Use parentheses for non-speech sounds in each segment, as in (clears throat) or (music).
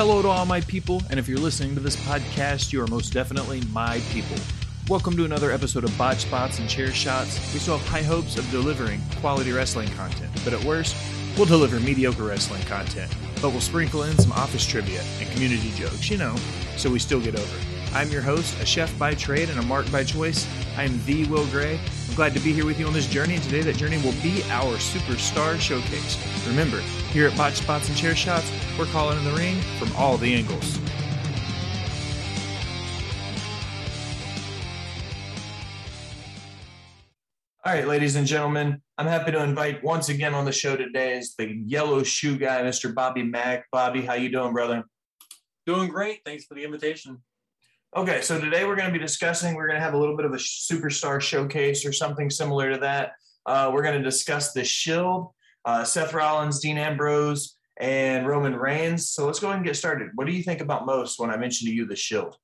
Hello to all my people, and if you're listening to this podcast, you are most definitely my people. Welcome to another episode of Botch Spots and Chair Shots. We still have high hopes of delivering quality wrestling content, but at worst, we'll deliver mediocre wrestling content. But we'll sprinkle in some office trivia and community jokes, you know, so we still get over. I'm your host, a chef by trade and a mark by choice. I am the Will Gray. I'm glad to be here with you on this journey, and today that journey will be our superstar showcase. Remember, here at Botch Spots and Chair Shots, we're calling in the ring from all the angles. All right, ladies and gentlemen, I'm happy to invite once again on the show today is the yellow shoe guy, Mr. Bobby Mack. Bobby, how you doing, brother? Doing great. Thanks for the invitation. Okay, so today we're going to be discussing, we're going to have a little bit of a superstar showcase or something similar to that. Uh, we're going to discuss the Shield, uh, Seth Rollins, Dean Ambrose, and Roman Reigns. So let's go ahead and get started. What do you think about most when I mention to you the Shield?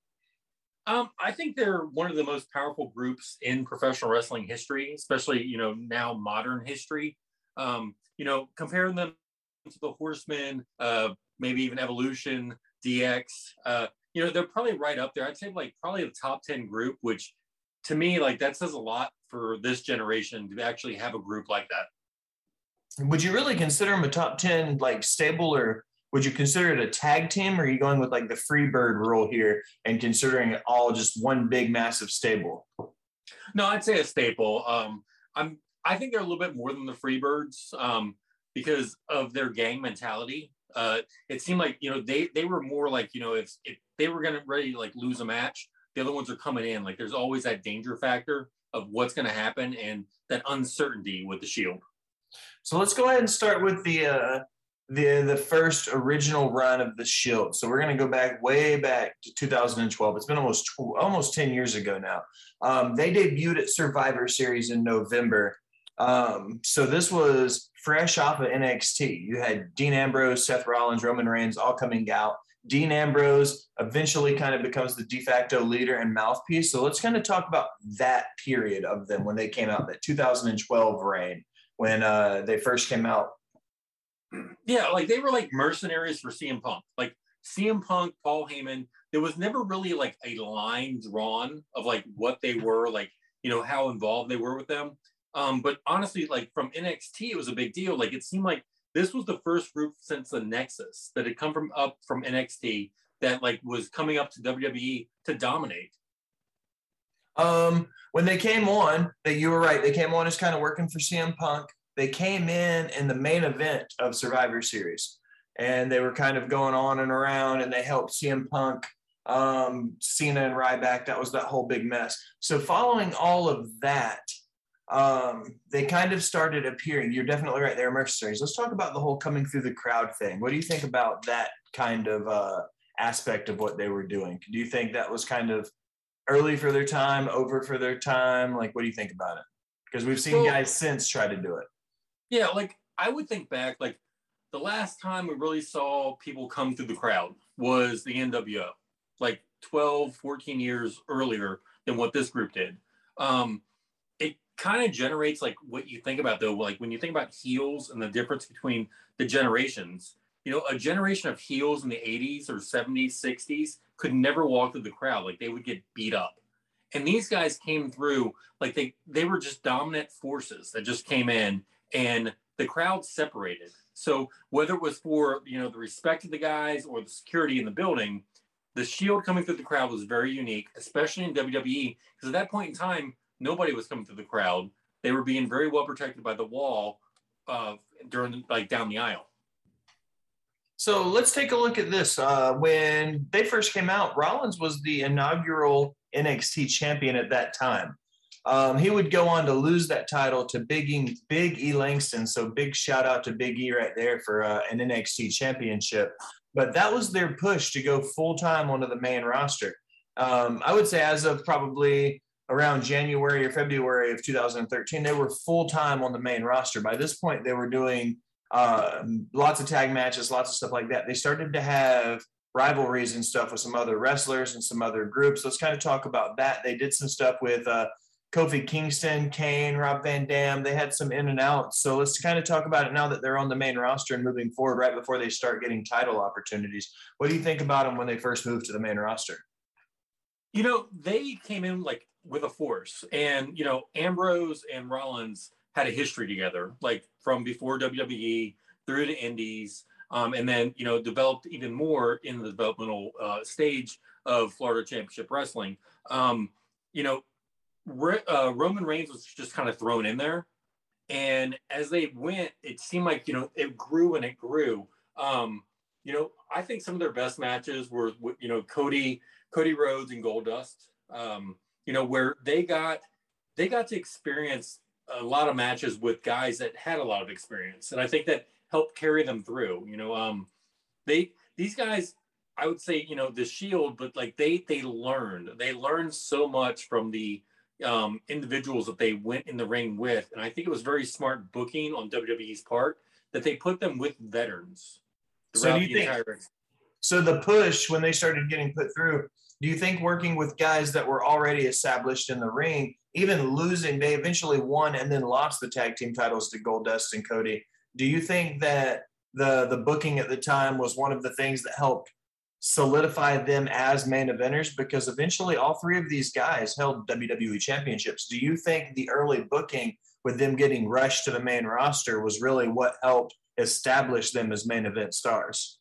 Um, I think they're one of the most powerful groups in professional wrestling history, especially you know now modern history. Um, you know, comparing them to the Horsemen, uh, maybe even Evolution, DX. Uh, you know, they're probably right up there. I'd say like probably the top ten group, which to me like that says a lot for this generation to actually have a group like that. Would you really consider them a top ten like stable or would you consider it a tag team or are you going with like the freebird rule here and considering it all just one big massive stable? No i'd say a staple. Um i'm i think they're a little bit more than the freebirds um because of their gang mentality. Uh it seemed like you know they they were more like you know if if they were gonna ready to like lose a match the other ones are coming in. Like there's always that danger factor of what's going to happen and that uncertainty with the shield so let's go ahead and start with the uh the the first original run of the Shield. So we're going to go back way back to 2012. It's been almost almost 10 years ago now. Um, they debuted at Survivor Series in November. Um, so this was fresh off of NXT. You had Dean Ambrose, Seth Rollins, Roman Reigns all coming out. Dean Ambrose eventually kind of becomes the de facto leader and mouthpiece. So let's kind of talk about that period of them when they came out, that 2012 reign when uh, they first came out yeah, like they were like mercenaries for CM Punk. Like CM Punk, Paul Heyman, there was never really like a line drawn of like what they were, like, you know, how involved they were with them. Um, but honestly, like from NXT, it was a big deal. Like it seemed like this was the first group since the Nexus that had come from up from NXT that like was coming up to WWE to dominate. Um, when they came on, that you were right, they came on as kind of working for CM Punk they came in in the main event of Survivor Series, and they were kind of going on and around, and they helped CM Punk, um, Cena, and Ryback. That was that whole big mess. So following all of that, um, they kind of started appearing. You're definitely right. They're mercenaries. Let's talk about the whole coming through the crowd thing. What do you think about that kind of uh, aspect of what they were doing? Do you think that was kind of early for their time, over for their time? Like, what do you think about it? Because we've seen well, guys since try to do it. Yeah, like I would think back, like the last time we really saw people come through the crowd was the NWO, like 12, 14 years earlier than what this group did. Um, it kind of generates like what you think about though, like when you think about heels and the difference between the generations, you know, a generation of heels in the 80s or 70s, 60s could never walk through the crowd. Like they would get beat up. And these guys came through like they they were just dominant forces that just came in and the crowd separated. So whether it was for you know the respect of the guys or the security in the building, the shield coming through the crowd was very unique, especially in WWE, because at that point in time, nobody was coming through the crowd. They were being very well protected by the wall uh, during like down the aisle. So let's take a look at this. Uh, when they first came out, Rollins was the inaugural NXT champion at that time. Um, he would go on to lose that title to Big E, Big E Langston. So big shout out to Big E right there for uh, an NXT championship. But that was their push to go full time onto the main roster. Um, I would say as of probably around January or February of 2013, they were full time on the main roster. By this point, they were doing uh, lots of tag matches, lots of stuff like that. They started to have rivalries and stuff with some other wrestlers and some other groups. Let's kind of talk about that. They did some stuff with uh, Kofi Kingston, Kane, Rob Van Dam. They had some in and out. So let's kind of talk about it now that they're on the main roster and moving forward right before they start getting title opportunities. What do you think about them when they first moved to the main roster? You know, they came in like with a force, and you know, Ambrose and Rollins had a history together, like from before WWE through the Indies, um, and then you know developed even more in the developmental uh, stage of Florida Championship Wrestling. Um, you know, uh, Roman Reigns was just kind of thrown in there, and as they went, it seemed like you know it grew and it grew. Um, you know, I think some of their best matches were you know Cody Cody Rhodes and Goldust. Um, you know where they got they got to experience a lot of matches with guys that had a lot of experience, and I think that helped carry them through. You know, um, they these guys I would say, you know, the Shield, but like they they learned. They learned so much from the um, individuals that they went in the ring with. And I think it was very smart booking on WWE's part that they put them with veterans. So, do you think, entire... so the push when they started getting put through, do you think working with guys that were already established in the ring, even losing, they eventually won and then lost the tag team titles to Goldust and Cody. Do you think that the the booking at the time was one of the things that helped solidify them as main eventers because eventually all three of these guys held WWE championships. Do you think the early booking with them getting rushed to the main roster was really what helped establish them as main event stars?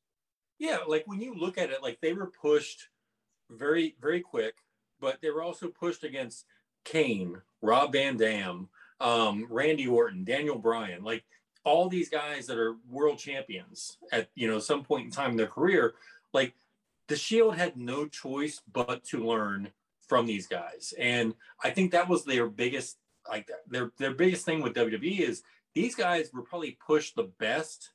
Yeah, like when you look at it, like they were pushed very, very quick, but they were also pushed against Kane, Rob Van Dam, um, Randy Orton, Daniel Bryan, like all these guys that are world champions at you know some point in time in their career. Like the Shield had no choice but to learn from these guys, and I think that was their biggest like their their biggest thing with WWE is these guys were probably pushed the best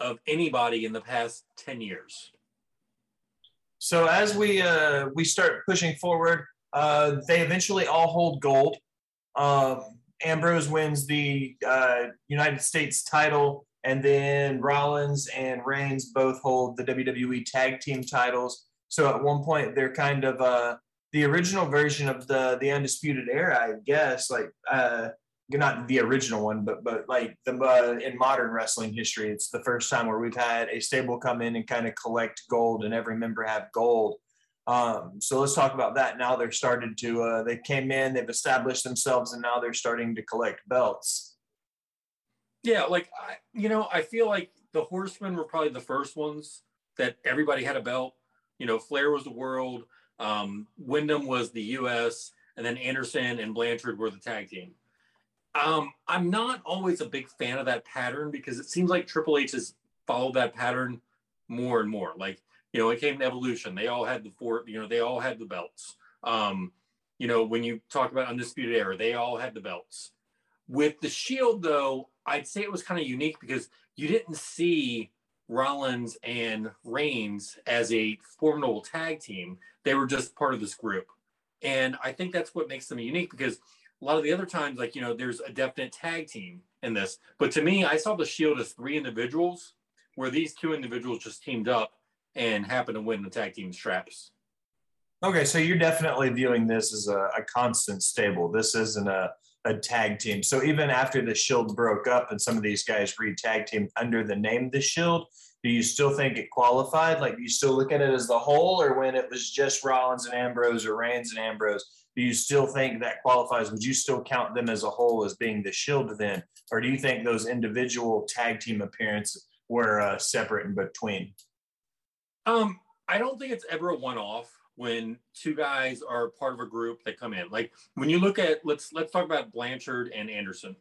of anybody in the past ten years. So as we uh, we start pushing forward, uh, they eventually all hold gold. Um, Ambrose wins the uh, United States title and then Rollins and Reigns both hold the WWE Tag Team titles. So at one point, they're kind of uh, the original version of the the Undisputed Era, I guess. Like uh, not the original one, but but like the uh, in modern wrestling history, it's the first time where we've had a stable come in and kind of collect gold, and every member have gold. Um, so let's talk about that. Now they're started to uh, they came in, they've established themselves, and now they're starting to collect belts. Yeah, like I, you know, I feel like the Horsemen were probably the first ones that everybody had a belt. You know, Flair was the world, um, Windham was the U.S., and then Anderson and Blanchard were the tag team. Um, I'm not always a big fan of that pattern because it seems like Triple H has followed that pattern more and more. Like, you know, it came to Evolution. They all had the four, you know, they all had the belts. Um, you know, when you talk about Undisputed Era, they all had the belts. With the Shield, though, I'd say it was kind of unique because you didn't see Rollins and Reigns as a formidable tag team. They were just part of this group. And I think that's what makes them unique because a lot of the other times, like, you know, there's a definite tag team in this. But to me, I saw the Shield as three individuals where these two individuals just teamed up and happened to win the tag team straps. Okay, so you're definitely viewing this as a, a constant stable. This isn't a a tag team. So even after the Shield broke up and some of these guys re-tag team under the name the Shield, do you still think it qualified? Like, do you still look at it as the whole, or when it was just Rollins and Ambrose or Reigns and Ambrose? Do you still think that qualifies? Would you still count them as a whole as being the Shield then, or do you think those individual tag team appearances were uh, separate in between? Um, I don't think it's ever a one-off when two guys are part of a group that come in. Like when you look at let's let's talk about Blanchard and Anderson.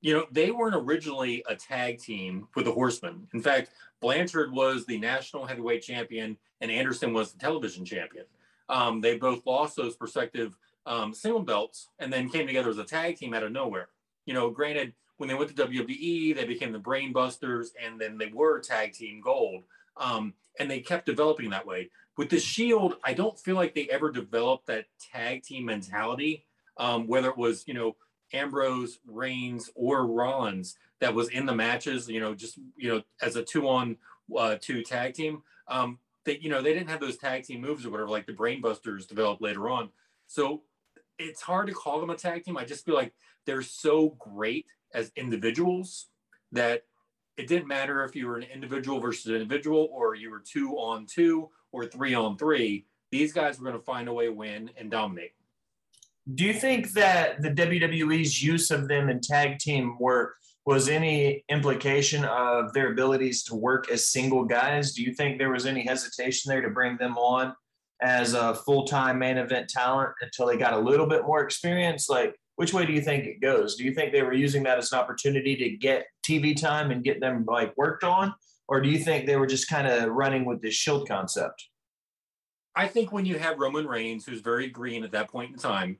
You know, they weren't originally a tag team with the Horsemen. In fact, Blanchard was the national heavyweight champion and Anderson was the television champion. Um, they both lost those respective um, single belts and then came together as a tag team out of nowhere. You know, granted, when they went to WWE, they became the Brainbusters and then they were tag team gold. Um, and they kept developing that way. With the Shield, I don't feel like they ever developed that tag team mentality, um, whether it was, you know, Ambrose, Reigns, or Rollins that was in the matches, you know, just, you know, as a two on uh, two tag team. Um, they, you know, they didn't have those tag team moves or whatever, like the Brainbusters developed later on. So it's hard to call them a tag team. I just feel like they're so great as individuals that it didn't matter if you were an individual versus an individual or you were two on two or three on three. These guys were going to find a way to win and dominate. Do you think that the WWE's use of them in tag team work was any implication of their abilities to work as single guys? Do you think there was any hesitation there to bring them on as a full time main event talent until they got a little bit more experience? Like, which way do you think it goes? Do you think they were using that as an opportunity to get TV time and get them like worked on? Or do you think they were just kind of running with this shield concept? I think when you have Roman Reigns, who's very green at that point in time,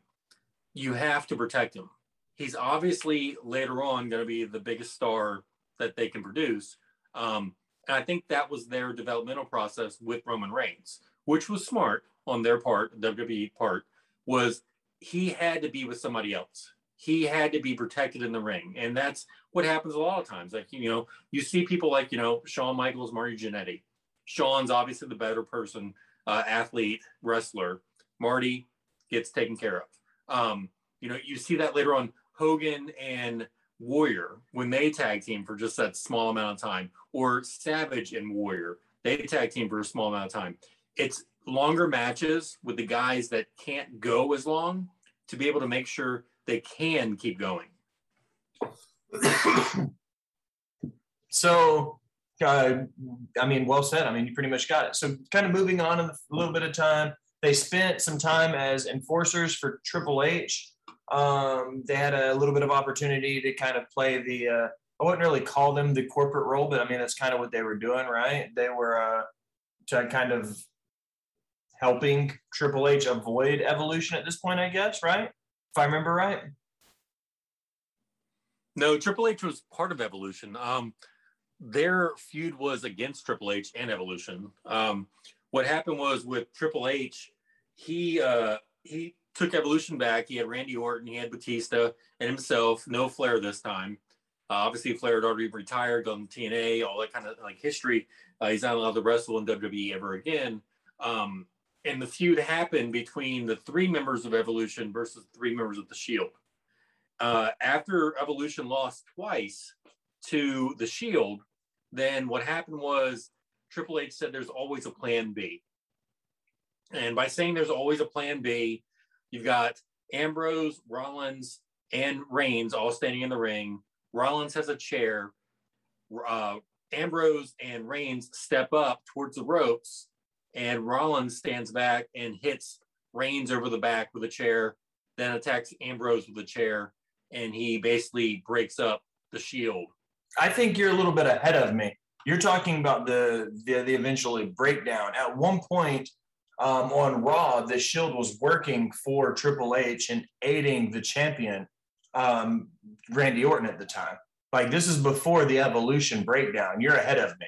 you have to protect him. He's obviously later on going to be the biggest star that they can produce. Um, and I think that was their developmental process with Roman Reigns, which was smart on their part, WWE part, was he had to be with somebody else. He had to be protected in the ring. And that's what happens a lot of times. Like, you know, you see people like, you know, Shawn Michaels, Marty Jannetty. Shawn's obviously the better person, uh, athlete, wrestler. Marty gets taken care of. Um, you know, you see that later on Hogan and Warrior when they tag team for just that small amount of time, or Savage and Warrior, they tag team for a small amount of time. It's longer matches with the guys that can't go as long to be able to make sure they can keep going. (coughs) so, uh, I mean, well said. I mean, you pretty much got it. So, kind of moving on in a little bit of time, they spent some time as enforcers for Triple H. Um, they had a little bit of opportunity to kind of play the, uh, I wouldn't really call them the corporate role, but I mean, that's kind of what they were doing, right? They were uh, to kind of helping Triple H avoid evolution at this point, I guess, right? If I remember right. No, Triple H was part of Evolution. Um, their feud was against Triple H and Evolution. Um, what happened was with Triple H, he uh, he took Evolution back. He had Randy Orton, he had Batista, and himself. No Flair this time. Uh, obviously, Flair had already retired, gone TNA, all that kind of like history. Uh, he's not allowed to wrestle in WWE ever again. Um, and the feud happened between the three members of Evolution versus three members of the Shield. Uh, after Evolution lost twice to the Shield, then what happened was Triple H said there's always a plan B. And by saying there's always a plan B, you've got Ambrose, Rollins, and Reigns all standing in the ring. Rollins has a chair. Uh, Ambrose and Reigns step up towards the ropes and Rollins stands back and hits Reigns over the back with a chair, then attacks Ambrose with a chair, and he basically breaks up the Shield. I think you're a little bit ahead of me. You're talking about the the, the eventually breakdown. At one point um, on Raw, the Shield was working for Triple H and aiding the champion, um, Randy Orton at the time. Like this is before the Evolution breakdown. You're ahead of me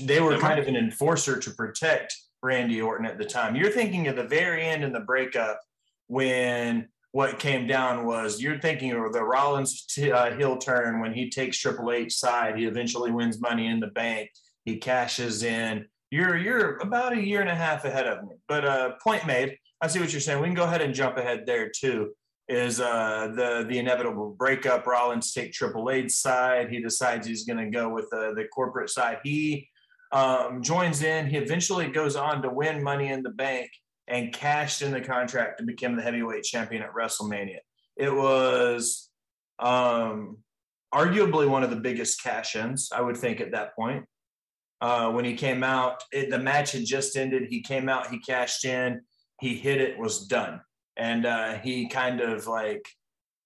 they were kind of an enforcer to protect Randy Orton at the time. You're thinking at the very end in the breakup when what came down was you're thinking of the Rollins t- uh, heel turn when he takes Triple H side. He eventually wins Money in the Bank. He cashes in. You're you're about a year and a half ahead of me. But uh, point made. I see what you're saying. We can go ahead and jump ahead there too. Is uh, the the inevitable breakup? Rollins take Triple H side. He decides he's going to go with the the corporate side. He um, joins in. He eventually goes on to win Money in the Bank and cashed in the contract to become the heavyweight champion at WrestleMania. It was um, arguably one of the biggest cash ins, I would think, at that point. Uh, when he came out, it, the match had just ended. He came out, he cashed in, he hit it, was done. And uh, he kind of like,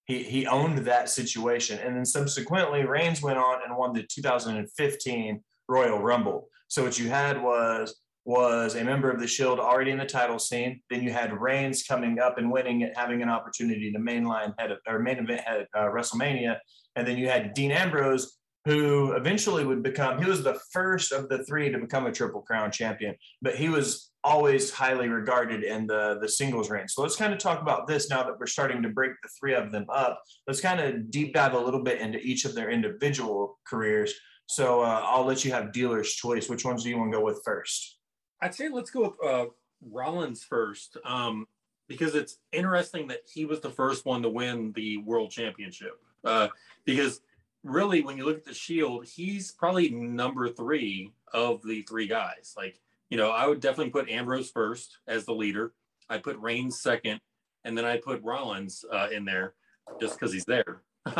he, he owned that situation. And then subsequently, Reigns went on and won the 2015 Royal Rumble. So what you had was was a member of the Shield already in the title scene. Then you had Reigns coming up and winning it, having an opportunity to mainline head or main event at uh, WrestleMania, and then you had Dean Ambrose, who eventually would become. He was the first of the three to become a Triple Crown champion, but he was always highly regarded in the the singles reign. So let's kind of talk about this now that we're starting to break the three of them up. Let's kind of deep dive a little bit into each of their individual careers. So uh, I'll let you have dealer's choice. Which ones do you want to go with first? I'd say let's go with uh, Rollins first. Um, because it's interesting that he was the first one to win the world championship. Uh, because really, when you look at the Shield, he's probably number three of the three guys. Like, you know, I would definitely put Ambrose first as the leader. I put Reigns second, and then I put Rollins uh, in there just because he's there. (laughs)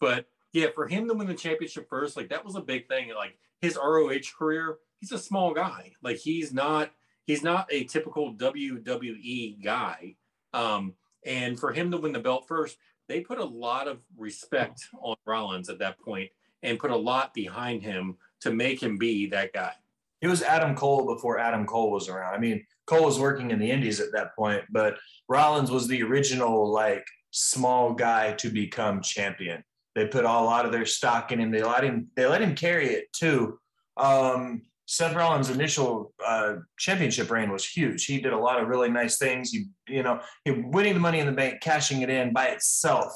but yeah, for him to win the championship first, like that was a big thing. Like his ROH career, he's a small guy. Like he's not he's not a typical WWE guy. Um, and for him to win the belt first, they put a lot of respect on Rollins at that point and put a lot behind him to make him be that guy. It was Adam Cole before Adam Cole was around. I mean, Cole was working in the Indies at that point, but Rollins was the original like small guy to become champion. They put a lot of their stock in him. They let him. They let him carry it too. Um, Seth Rollins' initial uh, championship reign was huge. He did a lot of really nice things. He, you know, he, winning the Money in the Bank, cashing it in by itself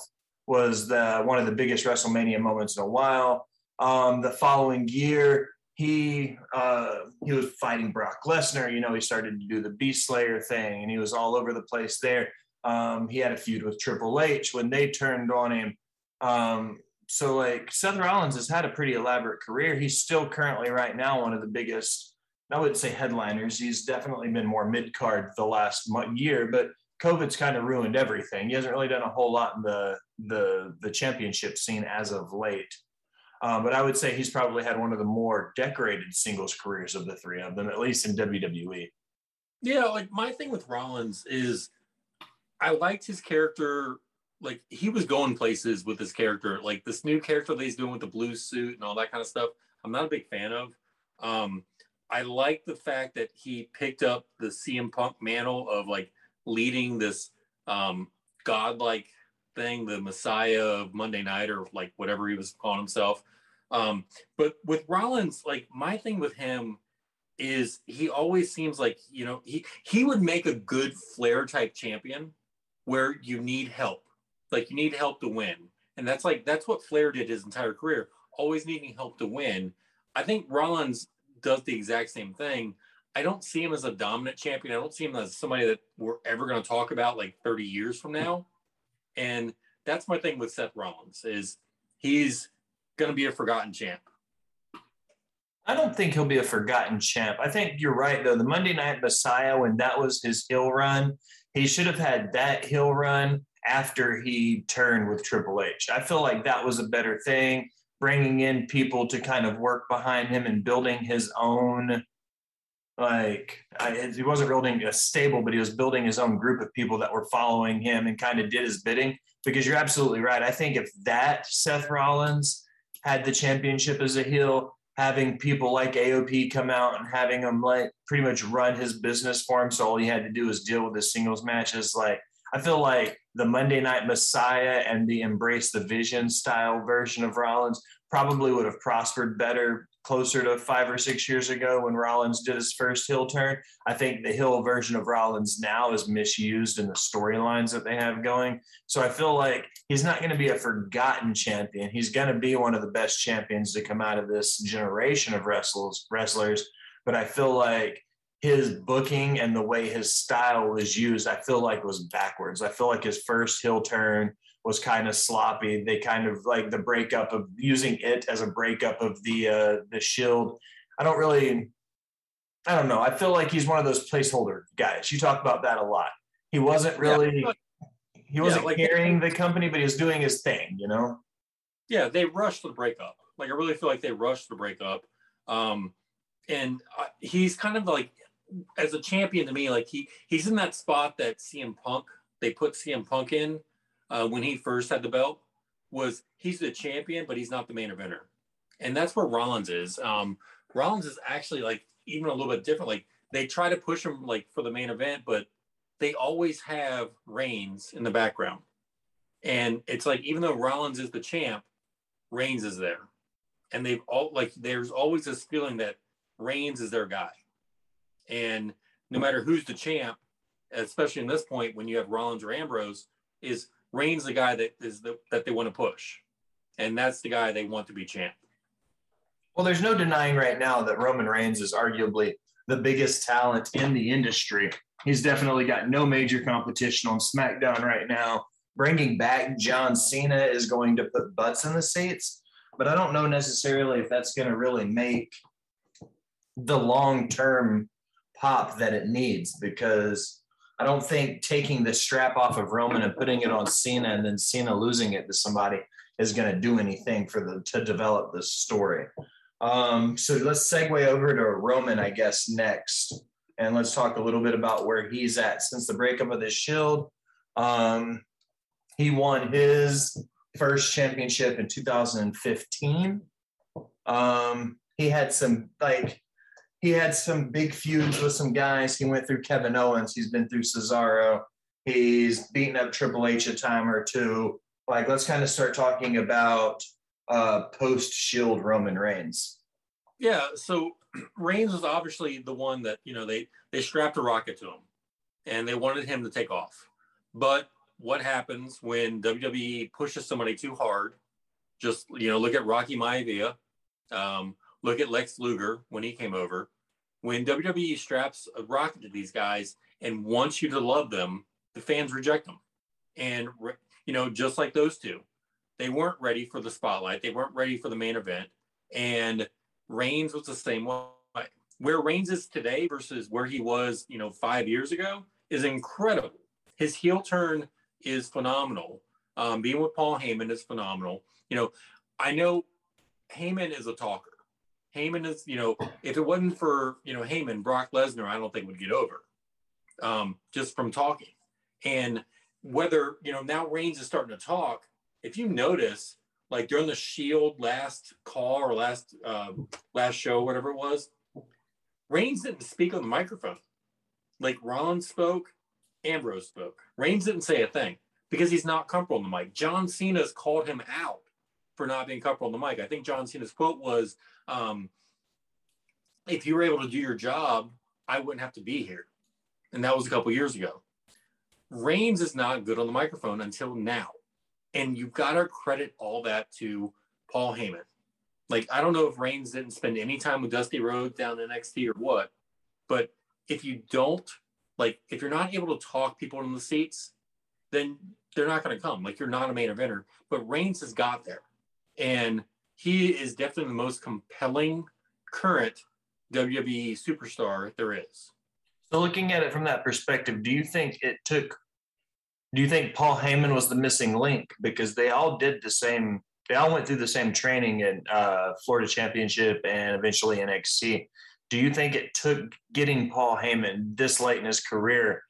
was the one of the biggest WrestleMania moments in a while. Um, the following year, he uh, he was fighting Brock Lesnar. You know, he started to do the Beast Slayer thing, and he was all over the place there. Um, he had a feud with Triple H when they turned on him. Um, so like Seth Rollins has had a pretty elaborate career. He's still currently right now one of the biggest. I wouldn't say headliners. He's definitely been more mid card the last year, but COVID's kind of ruined everything. He hasn't really done a whole lot in the the the championship scene as of late. Um, but I would say he's probably had one of the more decorated singles careers of the three of them, at least in WWE. Yeah, like my thing with Rollins is I liked his character like he was going places with his character. Like this new character that he's doing with the blue suit and all that kind of stuff. I'm not a big fan of. Um, I like the fact that he picked up the CM Punk mantle of like leading this um, godlike thing, the Messiah of Monday Night or like whatever he was calling himself. Um, but with Rollins, like my thing with him is he always seems like you know he he would make a good Flair type champion where you need help like you need help to win. And that's like that's what Flair did his entire career, always needing help to win. I think Rollins does the exact same thing. I don't see him as a dominant champion. I don't see him as somebody that we're ever going to talk about like 30 years from now. And that's my thing with Seth Rollins is he's going to be a forgotten champ. I don't think he'll be a forgotten champ. I think you're right though. The Monday Night Messiah, when that was his heel run, he should have had that heel run after he turned with Triple H. I feel like that was a better thing, bringing in people to kind of work behind him and building his own. Like I, he wasn't building a stable, but he was building his own group of people that were following him and kind of did his bidding. Because you're absolutely right. I think if that Seth Rollins had the championship as a heel, having people like AOP come out and having him like pretty much run his business for him, so all he had to do was deal with the singles matches. Like I feel like the Monday Night Messiah and the Embrace the Vision style version of Rollins probably would have prospered better closer to five or six years ago when Rollins did his first heel turn. I think the heel version of Rollins now is misused in the storylines that they have going. So I feel like he's not going to be a forgotten champion. He's going to be one of the best champions to come out of this generation of wrestlers. Wrestlers, but I feel like his booking and the way his style was used, I feel like was backwards. I feel like his first heel turn was kind of sloppy. They kind of like the breakup of using it as a breakup of the uh, the shield. I don't really, I don't know. I feel like he's one of those placeholder guys. You talk about that a lot. He wasn't really, yeah, he wasn't yeah, like, carrying the company, but he was doing his thing. You know. Yeah, they rushed the breakup. Like I really feel like they rushed the breakup. Um, and uh, he's kind of like as a champion to me, like he he's in that spot that CM Punk they put CM Punk in uh, when he first had the belt was he's the champion, but he's not the main eventer, and that's where Rollins is. Um, Rollins is actually like even a little bit different. Like they try to push him like for the main event, but they always have Reigns in the background, and it's like even though Rollins is the champ, Reigns is there, and they've all like there's always this feeling that Reigns is their guy and no matter who's the champ, especially in this point when you have Rollins or Ambrose, is Reigns the guy that is the that they want to push, and that's the guy they want to be champ. Well, there's no denying right now that Roman Reigns is arguably the biggest talent in the industry. He's definitely got no major competition on SmackDown right now. Bringing back John Cena is going to put butts in the seats, but I don't know necessarily if that's going to really make the long term pop that it needs because I don't think taking the strap off of Roman and putting it on Cena and then Cena losing it to somebody is going to do anything for the to develop the story. Um, so let's segue over to Roman, I guess, next, and let's talk a little bit about where he's at since the breakup of the Shield. Um, he won his first championship in 2015. Um, he had some like he had some big feuds with some guys. He went through Kevin Owens. He's been through Cesaro. He's beaten up Triple H a time or two. Like, let's kind of start talking about uh, post Shield Roman Reigns. Yeah. So (clears throat) Reigns was obviously the one that you know they they strapped a rocket to him, and they wanted him to take off. But what happens when WWE pushes somebody too hard? Just you know, look at Rocky Maivia. Um, Look at Lex Luger when he came over. When WWE straps a rocket to these guys and wants you to love them, the fans reject them. And, you know, just like those two, they weren't ready for the spotlight. They weren't ready for the main event. And Reigns was the same way. Where Reigns is today versus where he was, you know, five years ago is incredible. His heel turn is phenomenal. Um, being with Paul Heyman is phenomenal. You know, I know Heyman is a talker. Heyman is, you know, if it wasn't for, you know, Heyman, Brock Lesnar, I don't think would get over um, just from talking. And whether, you know, now Reigns is starting to talk, if you notice, like during the Shield last call or last uh, last show, whatever it was, Reigns didn't speak on the microphone. Like Ron spoke, Ambrose spoke. Reigns didn't say a thing because he's not comfortable in the mic. John Cena's called him out for not being comfortable on the mic. I think John Cena's quote was, um, "If you were able to do your job, I wouldn't have to be here," and that was a couple years ago. Reigns is not good on the microphone until now, and you've got to credit all that to Paul Heyman. Like I don't know if Reigns didn't spend any time with Dusty Rhodes down in NXT or what, but if you don't like, if you're not able to talk people in the seats, then they're not going to come. Like you're not a main eventer. But Reigns has got there and he is definitely the most compelling current WWE superstar there is. So, looking at it from that perspective, do you think it took? Do you think Paul Heyman was the missing link because they all did the same? They all went through the same training in uh, Florida Championship and eventually NXT. Do you think it took getting Paul Heyman this late in his career,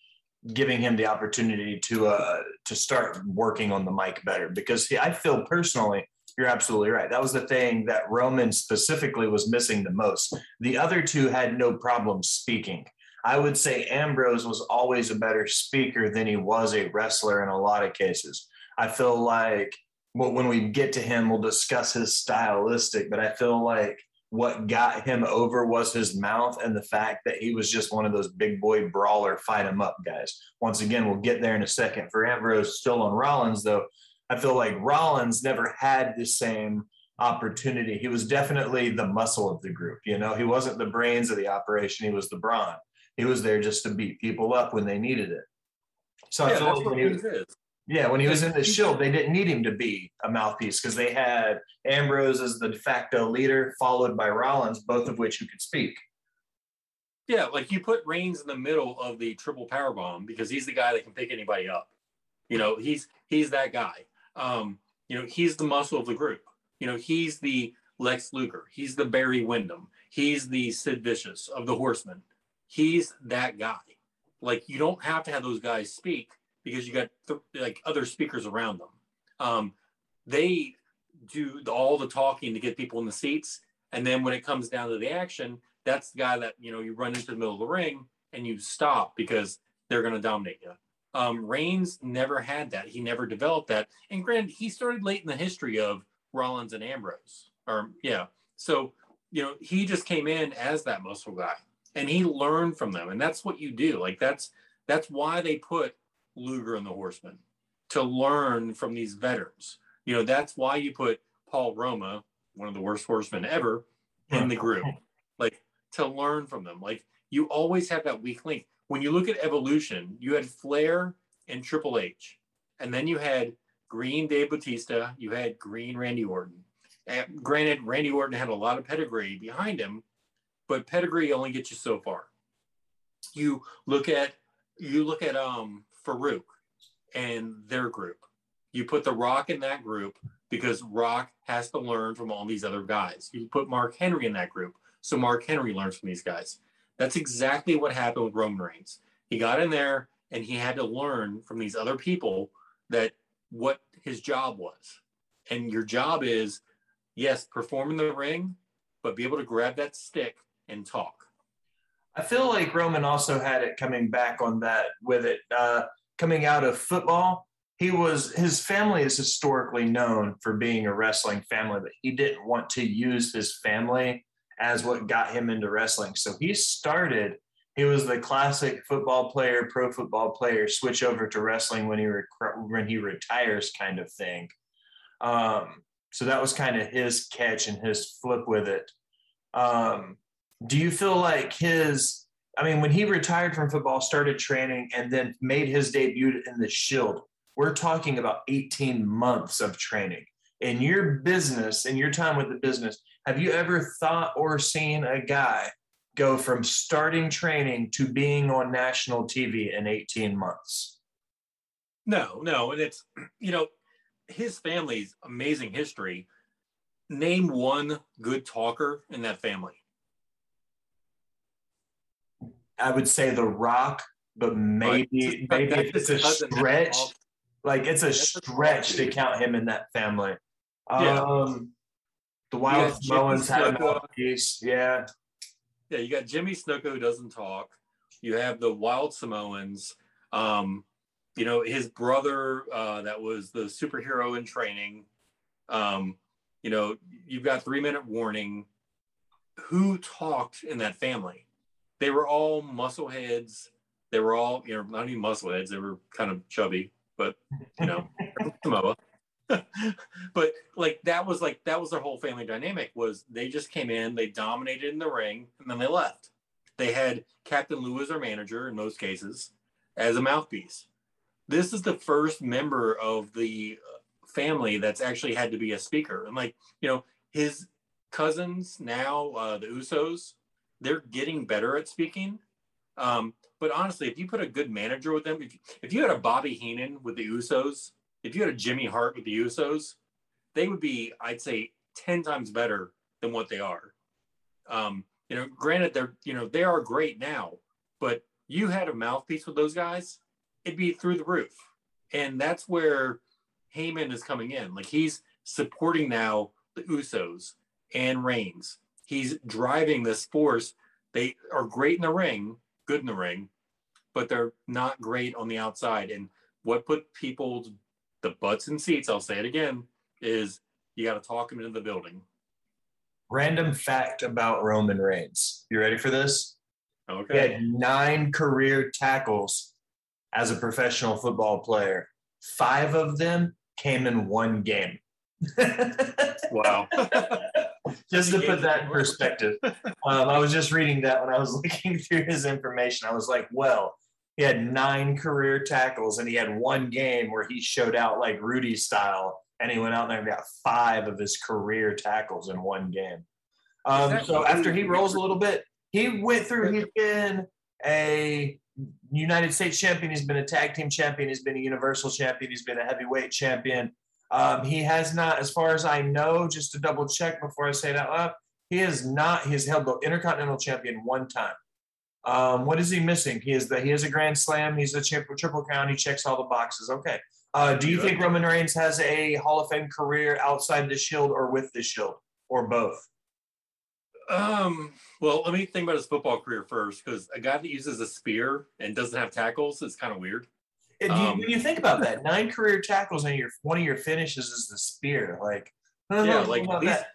giving him the opportunity to uh, to start working on the mic better? Because I feel personally you're absolutely right. That was the thing that Roman specifically was missing the most. The other two had no problem speaking. I would say Ambrose was always a better speaker than he was a wrestler in a lot of cases. I feel like well, when we get to him, we'll discuss his stylistic, but I feel like what got him over was his mouth and the fact that he was just one of those big boy brawler fight him up guys. Once again, we'll get there in a second. For Ambrose, still on Rollins, though, I feel like Rollins never had the same opportunity. He was definitely the muscle of the group. You know, he wasn't the brains of the operation. He was the brawn. He was there just to beat people up when they needed it. So yeah, I feel like when he was, yeah, when he was in the Shield, they didn't need him to be a mouthpiece because they had Ambrose as the de facto leader, followed by Rollins, both of which who could speak. Yeah, like you put Reigns in the middle of the triple power bomb because he's the guy that can pick anybody up. You know, he's he's that guy. Um, you know, he's the muscle of the group. You know, he's the Lex Luger. He's the Barry Windham. He's the Sid Vicious of the Horsemen. He's that guy. Like you don't have to have those guys speak because you got th- like other speakers around them. Um, they do all the talking to get people in the seats, and then when it comes down to the action, that's the guy that you know you run into the middle of the ring and you stop because they're going to dominate you. Um, Reigns never had that. He never developed that. And granted, he started late in the history of Rollins and Ambrose. Or yeah. So, you know, he just came in as that muscle guy and he learned from them. And that's what you do. Like that's that's why they put Luger and the Horsemen to learn from these veterans. You know, that's why you put Paul Roma, one of the worst horsemen ever, in the group. (laughs) Like to learn from them. Like you always have that weak link. When you look at evolution, you had Flair and Triple H, and then you had Green Dave Batista, you had Green Randy Orton. And granted, Randy Orton had a lot of pedigree behind him, but pedigree only gets you so far. You look at you look at um Faarooq and their group. You put The Rock in that group because Rock has to learn from all these other guys. You put Mark Henry in that group, so Mark Henry learns from these guys. That's exactly what happened with Roman Reigns. He got in there and he had to learn from these other people that what his job was. And your job is, yes, perform in the ring, but be able to grab that stick and talk. I feel like Roman also had it coming back on that with it. Uh, coming out of football, he was his family is historically known for being a wrestling family, but he didn't want to use his family as what got him into wrestling. So he started. He was the classic football player, pro football player, switch over to wrestling when he re- when he retires, kind of thing. Um, so that was kind of his catch and his flip with it. Um, do you feel like his I mean, when he retired from football, started training, and then made his debut in the Shield, we're talking about 18 months of training. In your business, in your time with the business, have you ever thought or seen a guy go from starting training to being on national TV in 18 months? No, no. And it's, (clears throat) you know, his family's amazing history. Name one good talker in that family. I would say The Rock, but maybe maybe if it's a stretch, like it's a stretch to count him in that family. Yeah. Um, the Wild Samoans had a mouthpiece. Yeah. Yeah, you got Jimmy Snuka who doesn't talk. You have the Wild Samoans. Um, you know, his brother uh, that was the superhero in training. Um, you know, you've got three minute warning. Who talked in that family? they were all muscle heads. They were all, you know, not even muscle heads. They were kind of chubby, but you know, (laughs) Samoa. (laughs) but like that was like that was their whole family dynamic was they just came in, they dominated in the ring, and then they left. They had Captain Lou as their manager in most cases as a mouthpiece. This is the first member of the uh, family that's actually had to be a speaker. And like, you know, his cousins now, uh, the Usos, they're getting better at speaking. Um, but honestly, if you put a good manager with them, if if you had a Bobby Heenan with the Usos, if you had a Jimmy Hart with the Usos, they would be, I'd say, ten times better than what they are. Um, you know, granted, they're you know they are great now, but you had a mouthpiece with those guys, it'd be through the roof, and that's where Heyman is coming in. Like he's supporting now the Usos and Reigns he's driving this force. They are great in the ring, good in the ring, but they're not great on the outside. And what put people's the butts and seats, I'll say it again, is you got to talk them into the building. Random fact about Roman Reigns. You ready for this? Okay. He had nine career tackles as a professional football player. Five of them came in one game. (laughs) wow. just to put that in (laughs) perspective, um, I was just reading that when I was (laughs) looking through his information. I was like, well, he had nine career tackles and he had one game where he showed out like Rudy style and he went out there and got five of his career tackles in one game. Um, so after he rolls a little bit, he went through, he's been a United States champion, he's been a tag team champion, he's been a universal champion, he's been a heavyweight champion. Um, he has not, as far as I know, just to double check before I say that loud, he has not. He has held the Intercontinental Champion one time. Um, what is he missing? He is the he has a Grand Slam. He's a triple triple crown. He checks all the boxes. Okay. Uh, do you think Roman Reigns has a Hall of Fame career outside the Shield or with the Shield or both? Um. Well, let me think about his football career first, because a guy that uses a spear and doesn't have tackles is kind of weird. And you, um, when you think about that, nine career tackles and your one of your finishes is the spear. Like, (laughs) yeah, like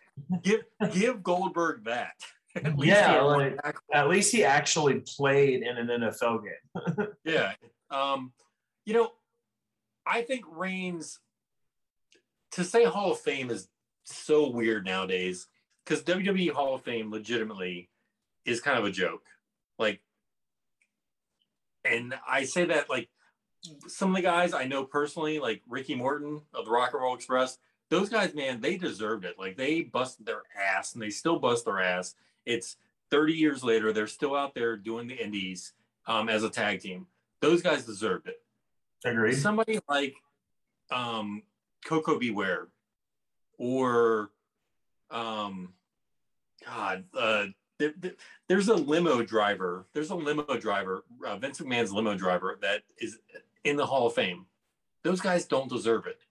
(laughs) give give Goldberg that. At yeah, like, at least he actually played in an NFL game. (laughs) yeah, um, you know, I think Reigns to say Hall of Fame is so weird nowadays because WWE Hall of Fame legitimately is kind of a joke. Like, and I say that like some of the guys I know personally, like Ricky Morton of the Rock and Roll Express, those guys, man, they deserved it. Like they busted their ass and they still bust their ass. It's 30 years later, they're still out there doing the indies um, as a tag team. Those guys deserved it. Agreed. Somebody like um, Koko B. Ware or um, God, uh, there, there, there's a limo driver. There's a limo driver, uh, Vince McMahon's limo driver that is in the Hall of Fame. Those guys don't deserve it.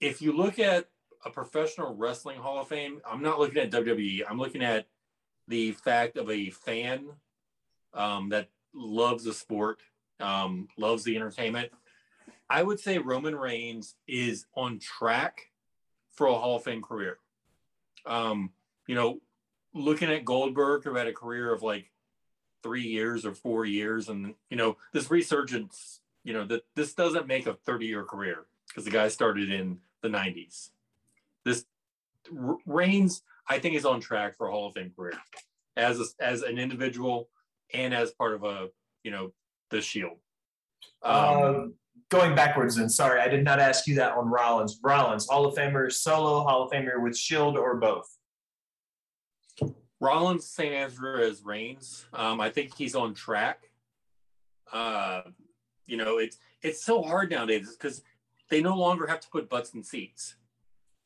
If you look at a professional wrestling Hall of Fame, I'm not looking at WWE. I'm looking at the fact of a fan um, that loves the sport, um, loves the entertainment. I would say Roman Reigns is on track for a Hall of Fame career. Um, you know, looking at Goldberg, who had a career of like three years or four years, and you know, this resurgence, you know, that this doesn't make a 30 year career because the guy started in the 90s. This Reigns, I think, he's on track for a Hall of Fame career as a, as an individual and as part of a you know the Shield. Um, um, going backwards, then sorry, I did not ask you that on Rollins. Rollins, Hall of Famer, solo Hall of Famer with Shield or both. Rollins, St. Andrew as Reigns. Um, I think he's on track. Uh, you know, it's it's so hard nowadays because they no longer have to put butts in seats.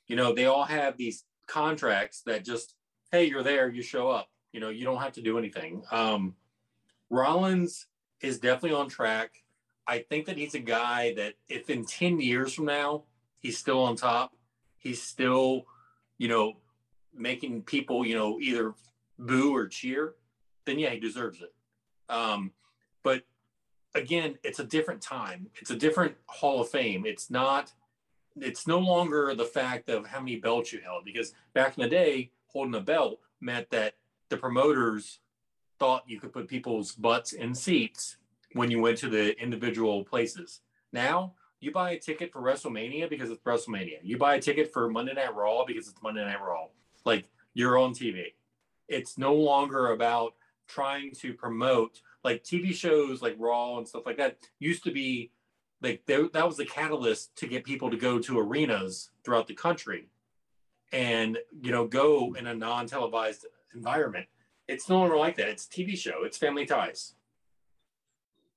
You know, they all have these contracts that just, hey, you're there, you show up. You know, you don't have to do anything. Um, Rollins is definitely on track. I think that he's a guy that if in 10 years from now, he's still on top, he's still, you know, making people, you know, either boo or cheer, then yeah, he deserves it. Um, but again, it's a different time. It's a different Hall of Fame. It's not. It's no longer the fact of how many belts you held because back in the day, holding a belt meant that the promoters thought you could put people's butts in seats when you went to the individual places. Now you buy a ticket for WrestleMania because it's WrestleMania. You buy a ticket for Monday Night Raw because it's Monday Night Raw. Like you're on TV. It's no longer about trying to promote like TV shows like Raw and stuff like that used to be like they, that was the catalyst to get people to go to arenas throughout the country and you know go in a non-televised environment it's no longer like that it's tv show it's family ties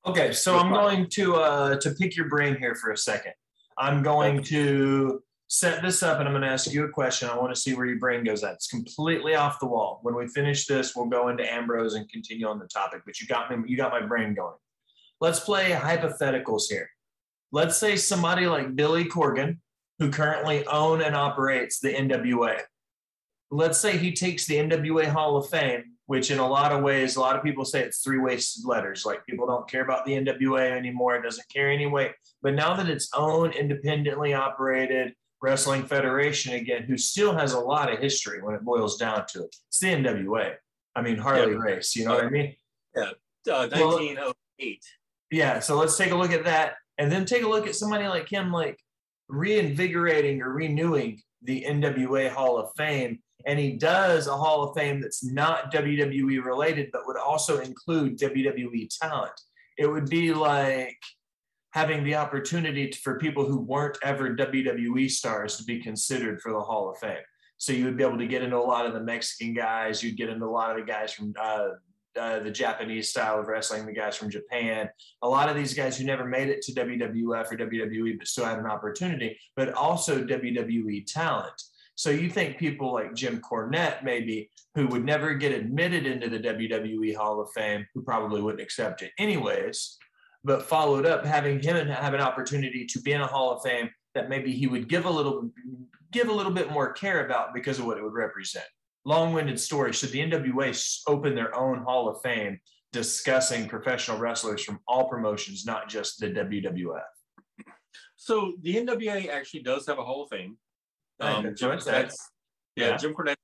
okay so i'm going to uh to pick your brain here for a second i'm going to set this up and I'm going to ask you a question. I want to see where your brain goes at. It's completely off the wall. When we finish this, we'll go into Ambrose and continue on the topic, but you got me, you got my brain going. Let's play hypotheticals here. Let's say somebody like Billy Corgan, who currently own and operates the NWA. Let's say he takes the NWA Hall of Fame, which in a lot of ways, a lot of people say it's three wasted letters. Like people don't care about the NWA anymore. It doesn't carry any weight. But now that it's owned, independently operated, Wrestling Federation again, who still has a lot of history when it boils down to it. It's the NWA. I mean, Harley yeah. Race, you know what I mean? Yeah, uh, 1908. yeah, so let's take a look at that and then take a look at somebody like him, like reinvigorating or renewing the NWA Hall of Fame. And he does a Hall of Fame that's not WWE related, but would also include WWE talent. It would be like having the opportunity to, for people who weren't ever WWE stars to be considered for the Hall of Fame. So you would be able to get into a lot of the Mexican guys. You'd get into a lot of the guys from uh, uh, the Japanese style of wrestling, the guys from Japan. A lot of these guys who never made it to WWF or WWE but still had an opportunity, but also WWE talent. So you think people like Jim Cornette, maybe, who would never get admitted into the WWE Hall of Fame, who probably wouldn't accept it anyways, but followed up having him have an opportunity to be in a Hall of Fame that maybe he would give a little give a little bit more care about because of what it would represent. Long-winded story. Should the NWA open their own Hall of Fame discussing professional wrestlers from all promotions, not just the WWF? So the NWA actually does have a Hall of Fame. Um, Jim Cornette, yeah, yeah, Jim Cornette,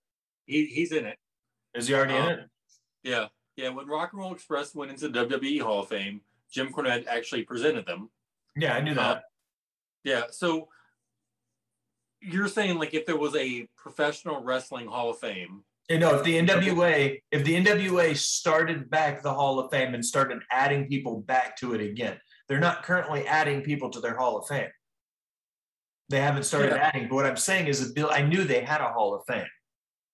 he, he's in it. Is he already um, in it? Yeah, yeah. When Rock and Roll Express went into the WWE Hall of Fame, Jim Cornette actually presented them. Yeah, I knew that. Uh, yeah, so you're saying like if there was a professional wrestling Hall of Fame You know, if the NWA, if the NWA started back the Hall of Fame and started adding people back to it again, they're not currently adding people to their Hall of Fame. They haven't started Yeah. adding. But what I'm saying is, that Bill, I knew they had a Hall of Fame,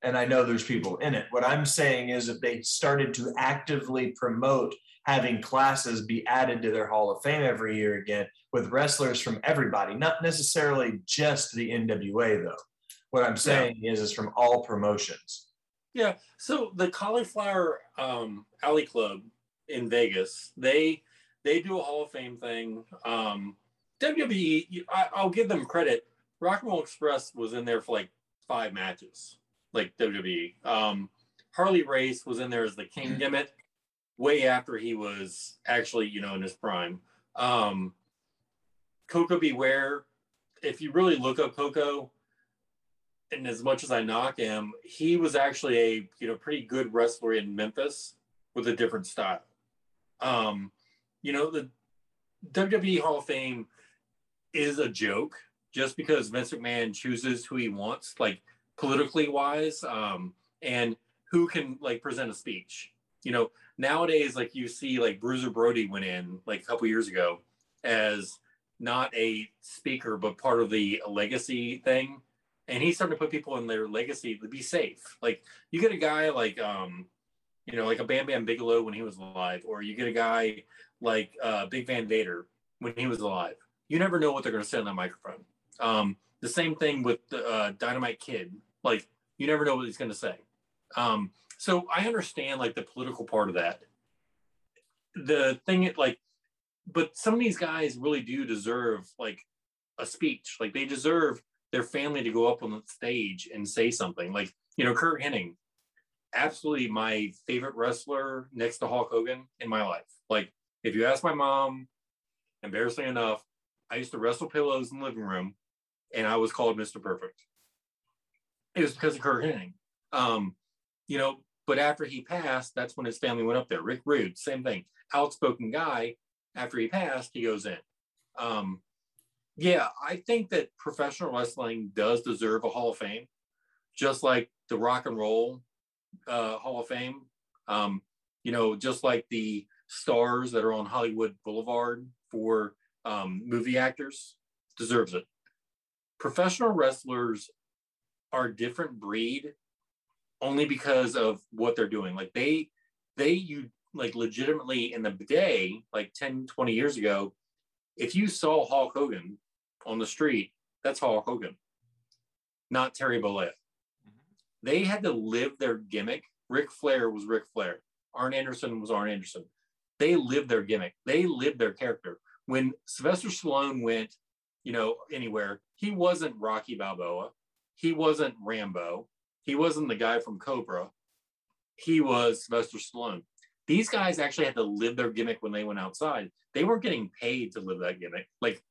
and I know there's people in it. What I'm saying is, if they started to actively promote having classes be added to their Hall of Fame every year again with wrestlers from everybody, not necessarily just the NWA though. What I'm saying is, is from all promotions. Yeah. So the Cauliflower um, Alley Club in Vegas, they they do a Hall of Fame thing. Um, WWE, I, I'll give them credit. Rock and Roll Express was in there for like five matches, like WWE. Um, Harley Race was in there as the King (clears throat) Gimmick, way after he was actually, you know, in his prime. Um, Koko B. Ware, if you really look up Koko, and as much as I knock him, he was actually a you know pretty good wrestler in Memphis with a different style. Um, you know the WWE Hall of Fame is a joke just because Vince McMahon chooses who he wants, like politically wise, um, and who can like present a speech. You know nowadays, like you see, like Bruiser Brody went in like a couple years ago as not a speaker but part of the legacy thing and he's starting to put people in their legacy to be safe. Like you get a guy like um, you know, like a Bam Bam Bigelow when he was alive, or you get a guy like uh, Big Van Vader when he was alive. You never know what they're going to say on that microphone. Um, the same thing with the uh, Dynamite Kid. Like you never know what he's going to say. Um, so I understand like the political part of that. The thing, it like, but some of these guys really do deserve like a speech. Like they deserve their family to go up on the stage and say something. Like, you know, Curt Hennig, absolutely my favorite wrestler next to Hulk Hogan in my life. Like, if you ask my mom, embarrassing enough, I used to wrestle pillows in the living room and I was called Mr. Perfect. It was because of Curt Hennig. Um, you know, but after he passed, that's when his family went up there. Rick Rude, same thing. Outspoken guy. After he passed, he goes in. Um, yeah, I think that professional wrestling does deserve a Hall of Fame, just like the Rock and Roll uh, Hall of Fame. Um, you know, just like the stars that are on Hollywood Boulevard for um, movie actors deserves it. Professional wrestlers are a different breed only because of what they're doing. Like they, they, you like legitimately in the day, like 10, 20 years ago, if you saw Hulk Hogan on the street, that's Hulk Hogan, not Terry Bollea. Mm-hmm. They had to live their gimmick. Ric Flair was Ric Flair. Arn Anderson was Arn Anderson. They lived their gimmick. They lived their character. When Sylvester Stallone went, you know, anywhere, he wasn't Rocky Balboa. He wasn't Rambo. He wasn't the guy from Cobra. He was Sylvester Stallone. These guys actually had to live their gimmick when they went outside. They weren't getting paid to live that gimmick. Like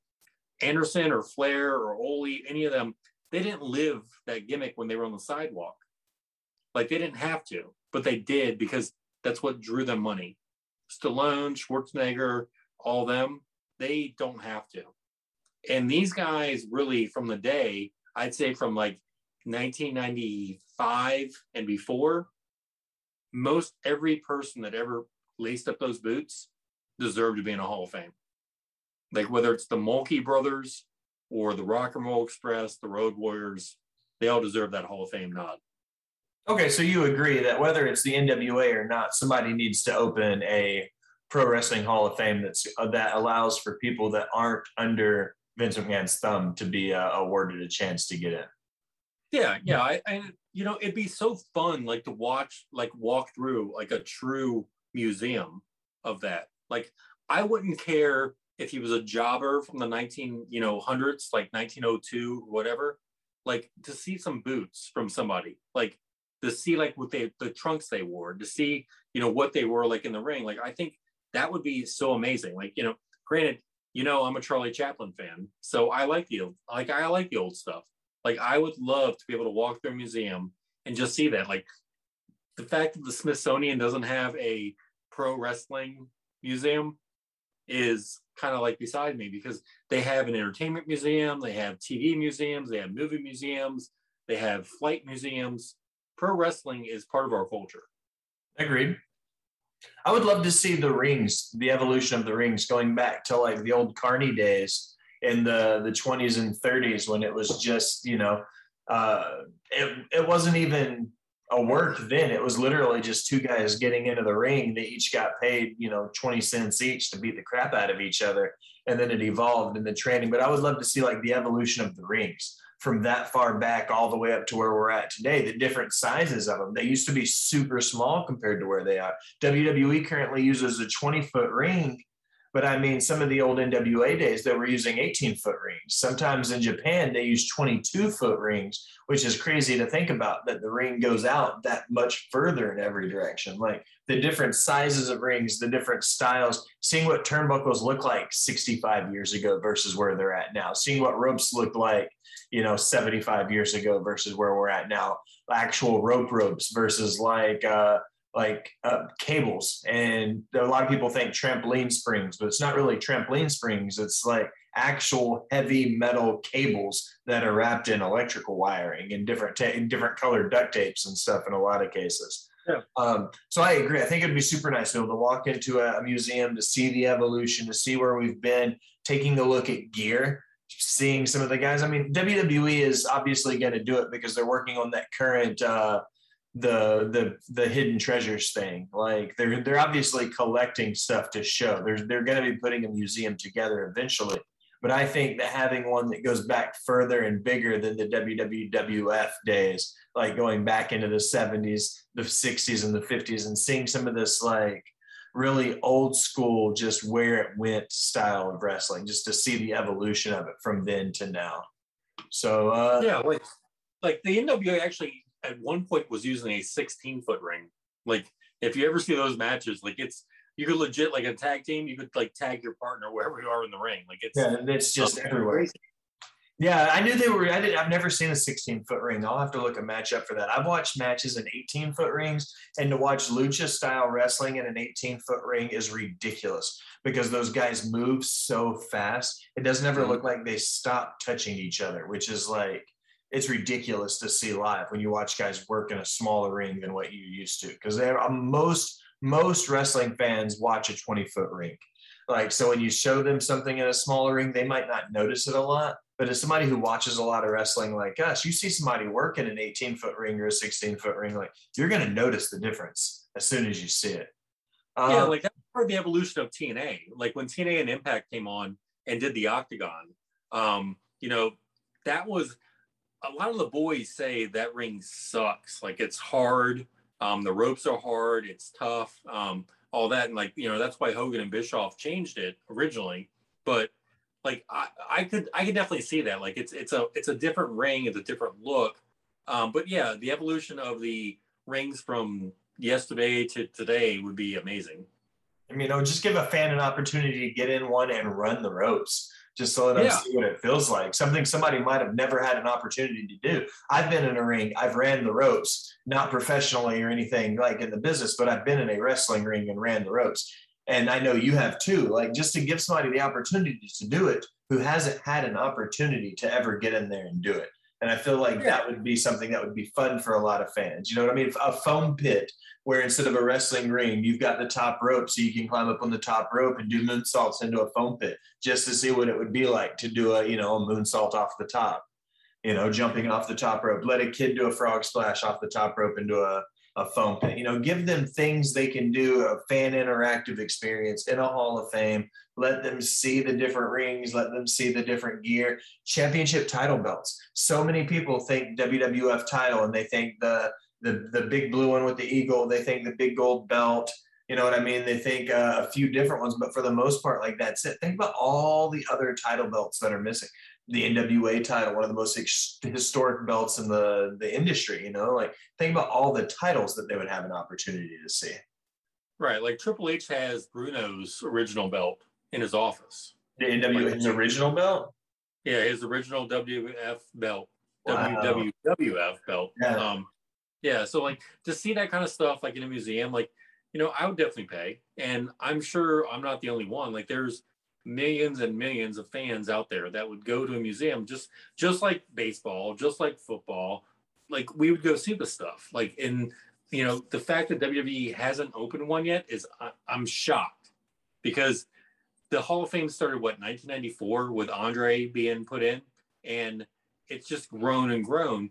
Anderson or Flair or Ole, any of them, they didn't live that gimmick when they were on the sidewalk. Like they didn't have to, but they did because that's what drew them money. Stallone, Schwarzenegger, all them, they don't have to. And these guys really from the day, I'd say from like 1995 and before, most every person that ever laced up those boots deserved to be in a Hall of Fame. Like whether it's the Mulkey brothers or the Rock and Roll Express, the Road Warriors, they all deserve that Hall of Fame nod. Okay, so you agree that whether it's the NWA or not, somebody needs to open a pro wrestling Hall of Fame that's uh, that allows for people that aren't under Vince McMahon's thumb to be uh, awarded a chance to get in. Yeah, yeah. I, I you know, it'd be so fun like to watch like walk through like a true museum of that. Like I wouldn't care if he was a jobber from the 19, you know, hundreds, like 1902, whatever, like to see some boots from somebody, like to see like what they the trunks they wore, to see, you know, what they were like in the ring. Like I think that would be so amazing. Like, you know, granted, you know, I'm a Charlie Chaplin fan, so I like the like I like the old stuff. Like I would love to be able to walk through a museum and just see that. Like the fact that the Smithsonian doesn't have a pro wrestling museum is kind of like beside me because they have an entertainment museum, they have TV museums, they have movie museums, they have flight museums. pro wrestling is part of our culture. Agreed. I would love to see the rings, the evolution of the rings, going back to like the old Carney days in the the 20s and 30s when it was just you know uh, it it wasn't even a work then. It was literally just two guys getting into the ring. They each got paid, you know, 20 cents each to beat the crap out of each other. And then it evolved in the training. But I would love to see like the evolution of the rings from that far back all the way up to where we're at today, the different sizes of them. They used to be super small compared to where they are. WWE currently uses a 20 foot ring but I mean, some of the old NWA days, they were using 18 foot rings. Sometimes in Japan, they use 22 foot rings, which is crazy to think about that the ring goes out that much further in every direction. Like the different sizes of rings, the different styles, seeing what turnbuckles look like 65 years ago versus where they're at now, seeing what ropes look like, you know, 75 years ago versus where we're at now, actual rope ropes versus like, uh, like uh, cables and a lot of people think trampoline springs but it's not really trampoline springs it's like actual heavy metal cables that are wrapped in electrical wiring and different ta- different colored duct tapes and stuff in a lot of cases yeah. Um, so I agree. I think it'd be super nice to be able to walk into a, a museum to see the evolution, to see where we've been, taking a look at gear, seeing some of the guys. I mean, WWE is obviously going to do it because they're working on that current uh, the the the hidden treasures thing. Like they're they're obviously collecting stuff to show. They're they're going to be putting a museum together eventually. But I think that having one that goes back further and bigger than the WWF days, like going back into the 70s, the 60s, and the 50s, and seeing some of this like really old school, just where it went style of wrestling, just to see the evolution of it from then to now. So uh, yeah, like like the NWA actually at one point was using a 16 foot ring. Like if you ever see those matches, like it's you could legit like a tag team, you could like tag your partner wherever you are in the ring. Like it's yeah, it's just everywhere. Yeah, I knew they were. I did. I've never seen a 16 foot ring. I'll have to look a match up for that. I've watched matches in 18 foot rings, and to watch lucha style wrestling in an 18 foot ring is ridiculous because those guys move so fast. It doesn't ever mm-hmm. look like they stop touching each other, which is like it's ridiculous to see live when you watch guys work in a smaller ring than what you used to because most most wrestling fans watch a 20 foot ring. Like so when you show them something in a smaller ring they might not notice it a lot but as somebody who watches a lot of wrestling like us you see somebody work in an 18 foot ring or a 16 foot ring like you're going to notice the difference as soon as you see it. Um, yeah like that's part of the evolution of tna like when tna and impact came on and did the octagon um you know that was a lot of the boys say that ring sucks. Like it's hard. Um, the ropes are hard. It's tough. Um, all that. And like, you know, that's why Hogan and Bischoff changed it originally. But like, I, I could, I could definitely see that. Like it's, it's a, it's a different ring. It's a different look. Um, but yeah, the evolution of the rings from yesterday to today would be amazing. I mean, it would just give a fan an opportunity to get in one and run the ropes just so that yeah. see what it feels like. Something somebody might have never had an opportunity to do. I've been in a ring, I've ran the ropes, not professionally or anything like in the business, but I've been in a wrestling ring and ran the ropes. And I know you have too. Like just to give somebody the opportunity to do it who hasn't had an opportunity to ever get in there and do it. And I feel like yeah. that would be something that would be fun for a lot of fans. You know what I mean? A foam pit where instead of a wrestling ring, you've got the top rope so you can climb up on the top rope and do moonsaults into a foam pit just to see what it would be like to do a, you know, a moonsault off the top, you know, jumping off the top rope. Let a kid do a frog splash off the top rope into a, a foam pit. You know, give them things they can do, a fan interactive experience in a Hall of Fame. Let them see the different rings, let them see the different gear, championship title belts. So many people think WWF title and they think the the the big blue one with the eagle. They think the big gold belt. You know what I mean? They think uh, a few different ones, but for the most part, like that's it. Think about all the other title belts that are missing. The NWA title, one of the most historic belts in the the industry. You know, like think about all the titles that they would have an opportunity to see. Right, like Triple H has Bruno's original belt in his office. The NWA his original belt. Yeah, his original WWF belt. Wow. WWF belt. Yeah. Um, yeah. So like to see that kind of stuff like in a museum, like, you know, I would definitely pay. And I'm sure I'm not the only one. Like there's millions and millions of fans out there that would go to a museum just just like baseball, just like football, like we would go see the stuff. Like in you know the fact that WWE hasn't opened one yet is I, I'm shocked because the Hall of Fame started what 1994 with Andre being put in, and it's just grown and grown.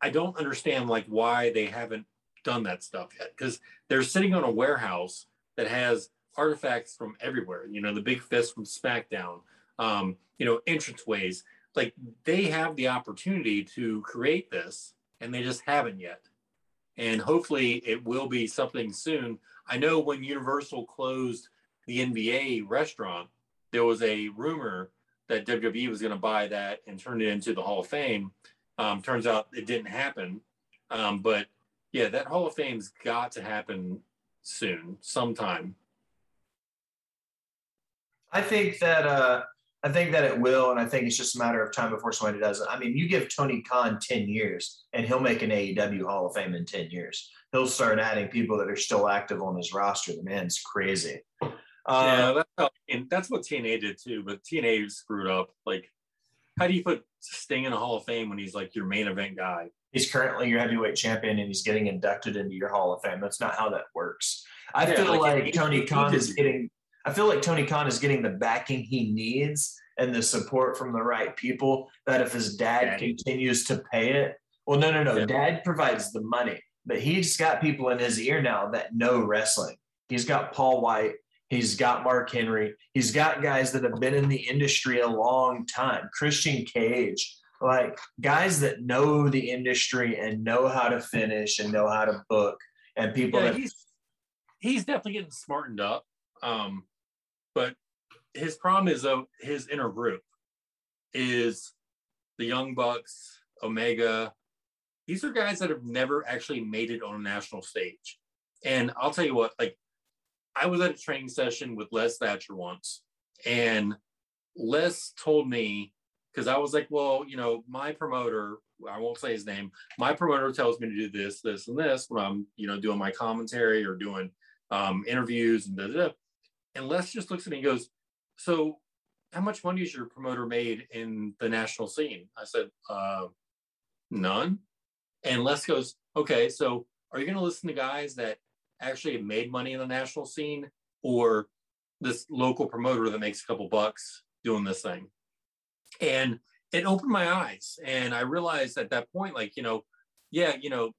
I don't understand like why they haven't done that stuff yet because they're sitting on a warehouse that has artifacts from everywhere. You know, the big fist from SmackDown, um, you know, entranceways. Like they have the opportunity to create this, and they just haven't yet. And hopefully, it will be something soon. I know when Universal closed the NBA restaurant, there was a rumor that WWE was going to buy that and turn it into the Hall of Fame. Um, turns out it didn't happen. Um, but yeah, that Hall of Fame's got to happen soon, sometime. I think that uh, I think that it will, and I think it's just a matter of time before somebody does it. I mean, you give Tony Khan ten years, and he'll make an AEW Hall of Fame in ten years. He'll start adding people that are still active on his roster. The man's crazy. Uh, yeah, that's, how, that's what TNA did too, but TNA screwed up. Like, how do you put Sting in a Hall of Fame when he's like your main event guy? He's currently your heavyweight champion, and he's getting inducted into your Hall of Fame. That's not how that works. I yeah, feel like, like Tony Khan is getting I feel like Tony Khan is getting the backing he needs and the support from the right people. That if his dad Daddy. continues to pay it, well, no, no, no. Yeah. Dad provides the money, but he's got people in his ear now that know wrestling. He's got Paul White. He's got Mark Henry. He's got guys that have been in the industry a long time. Christian Cage, like guys that know the industry and know how to finish and know how to book, and people yeah, that he's he's definitely getting smartened up. Um, but his problem is though his inner group is the Young Bucks, Omega. These are guys that have never actually made it on a national stage. And I'll tell you what, like I was at a training session with Les Thatcher once, and Les told me because I was like, well, you know, my promoter, I won't say his name, my promoter tells me to do this, this, and this when I'm, you know, doing my commentary or doing um, interviews and da, da, da. And Les just looks at me and goes, So, how much money has your promoter made in the national scene? I said, uh, None. And Les goes, Okay, so are you going to listen to guys that actually made money in the national scene or this local promoter that makes a couple bucks doing this thing? And it opened my eyes. And I realized at that point, like, you know, yeah, you know,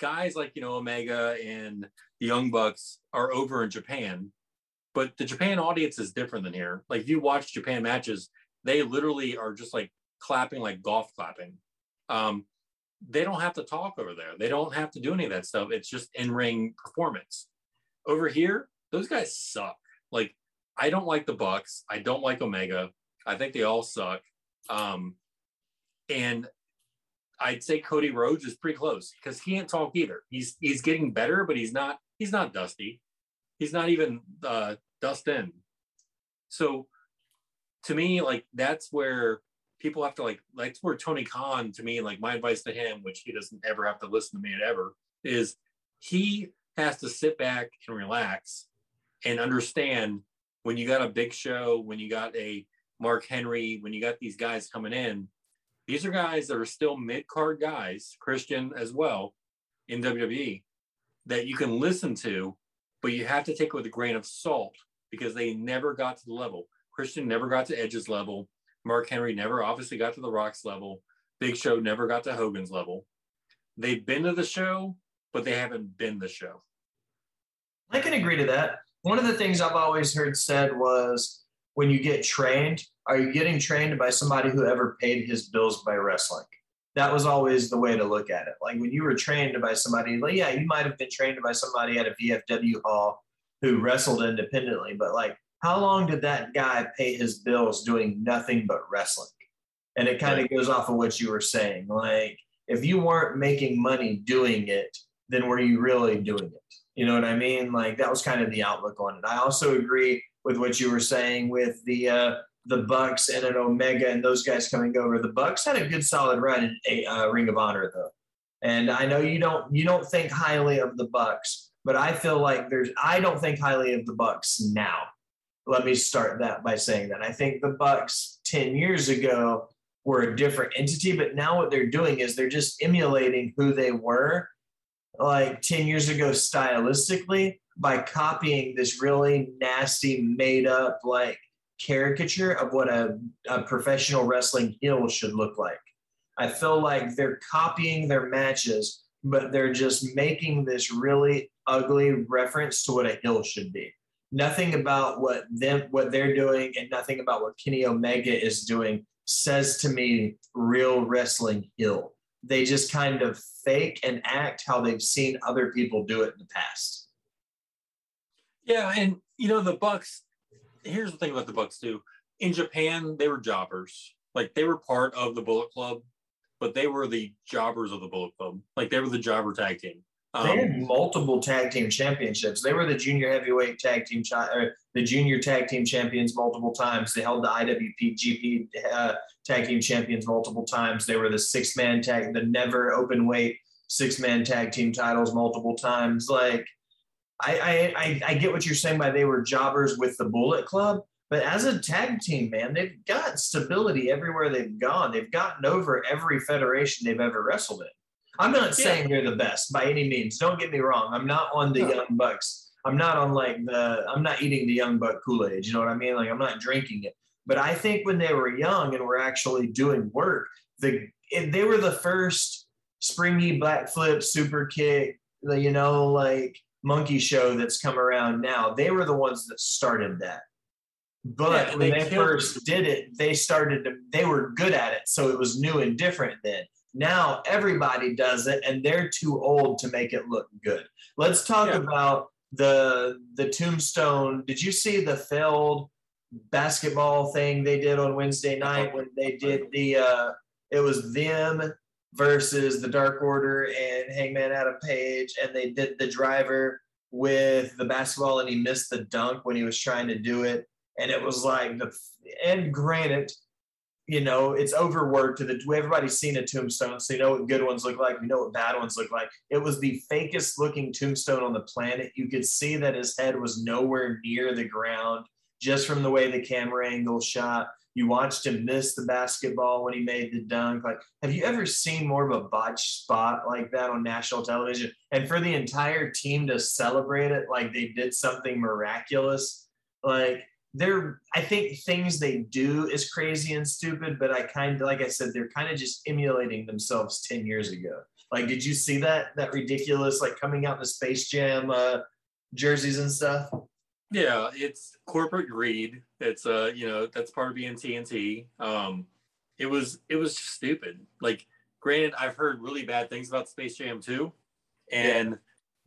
guys like, you know, Omega and the Young Bucks are over in Japan but the Japan audience is different than here. Like if you watch Japan matches, they literally are just like clapping like golf clapping. Um, they don't have to talk over there. They don't have to do any of that stuff. It's just in-ring performance. Over here, those guys suck. Like I don't like the Bucks. I don't like Omega. I think they all suck. Um, and I'd say Cody Rhodes is pretty close because he can't talk either. He's he's getting better, but he's not he's not dusty. He's not even uh, Dustin. So to me, like that's where people have to like that's where Tony Khan to me, like my advice to him, which he doesn't ever have to listen to me at ever, is he has to sit back and relax and understand when you got a big show, when you got a Mark Henry, when you got these guys coming in, these are guys that are still mid card guys, Christian as well, in WWE, that you can listen to, but you have to take it with a grain of salt because they never got to the level. Christian never got to Edge's level. Mark Henry never obviously got to the Rock's level. Big Show never got to Hogan's level. They've been to the show, but they haven't been the show. I can agree to that. One of the things I've always heard said was when you get trained, are you getting trained by somebody who ever paid his bills by wrestling? That was always the way to look at it. Like when you were trained by somebody, like, yeah, you might have been trained by somebody at a VFW hall who wrestled independently, but like, how long did that guy pay his bills doing nothing but wrestling? And it kind of goes off of what you were saying. Like, if you weren't making money doing it, then were you really doing it? You know what I mean? Like that was kind of the outlook on it. I also agree with what you were saying with the uh, the Bucks and an Omega and those guys coming over. The Bucks had a good solid run in a uh, Ring of Honor though, and I know you don't you don't think highly of the Bucks, but I feel like there's I don't think highly of the Bucks now. Let me start that by saying that I think the Bucks 10 years ago were a different entity, but now what they're doing is they're just emulating who they were like 10 years ago stylistically by copying this really nasty, made up like caricature of what a, a professional wrestling heel should look like. I feel like they're copying their matches, but they're just making this really ugly reference to what a heel should be. Nothing about what them what they're doing and nothing about what Kenny Omega is doing says to me real wrestling heel. They just kind of fake and act how they've seen other people do it in the past. Yeah, and you know the Bucks. Here's the thing about the Bucks too. In Japan, they were jobbers. Like they were part of the Bullet Club, but they were the jobbers of the Bullet Club. Like they were the jobber tag team. Um, they had multiple tag team championships. They were the junior heavyweight tag team, or the junior tag team champions multiple times. They held the IWGP uh, tag team champions multiple times. They were the six man tag, the NEVER Openweight six man tag team titles multiple times. Like, I, I I get what you're saying by they were jobbers with the Bullet Club, but as a tag team, man, they've got stability everywhere they've gone. They've gotten over every federation they've ever wrestled in. I'm not yeah. saying they're the best by any means. Don't get me wrong. I'm not on the no. Young Bucks. I'm not on like the. I'm not eating the Young Buck Kool Aid. You know what I mean? Like I'm not drinking it. But I think when they were young and were actually doing work, the they were the first springy black flip, super kick, you know, like monkey show that's come around now. They were the ones that started that. But yeah, when they, they first did it, they started to, they were good at it. So it was new and different then. Now everybody does it and they're too old to make it look good. Let's talk yeah. about the the tombstone. Did you see the failed basketball thing they did on Wednesday night when they did the uh it was them versus the Dark Order and Hangman Adam Page, and they did the driver with the basketball, and he missed the dunk when he was trying to do it, and it was like the and granted, you know, it's overworked to the everybody's seen a tombstone, so you know what good ones look like, you know what bad ones look like. It was the fakest looking tombstone on the planet. You could see that his head was nowhere near the ground just from the way the camera angle shot. You watched him miss the basketball when he made the dunk. Like, have you ever seen more of a botch spot like that on national television? And for the entire team to celebrate it like they did something miraculous, like they're I think things they do is crazy and stupid, but I kind of like I said, they're kind of just emulating themselves 10 years ago. Like, did you see that that ridiculous like coming out in the Space Jam uh jerseys and stuff? Yeah, it's corporate greed. It's uh, you know, that's part of being TNT. Um, it was it was stupid. Like, granted, I've heard really bad things about Space Jam too, and yeah.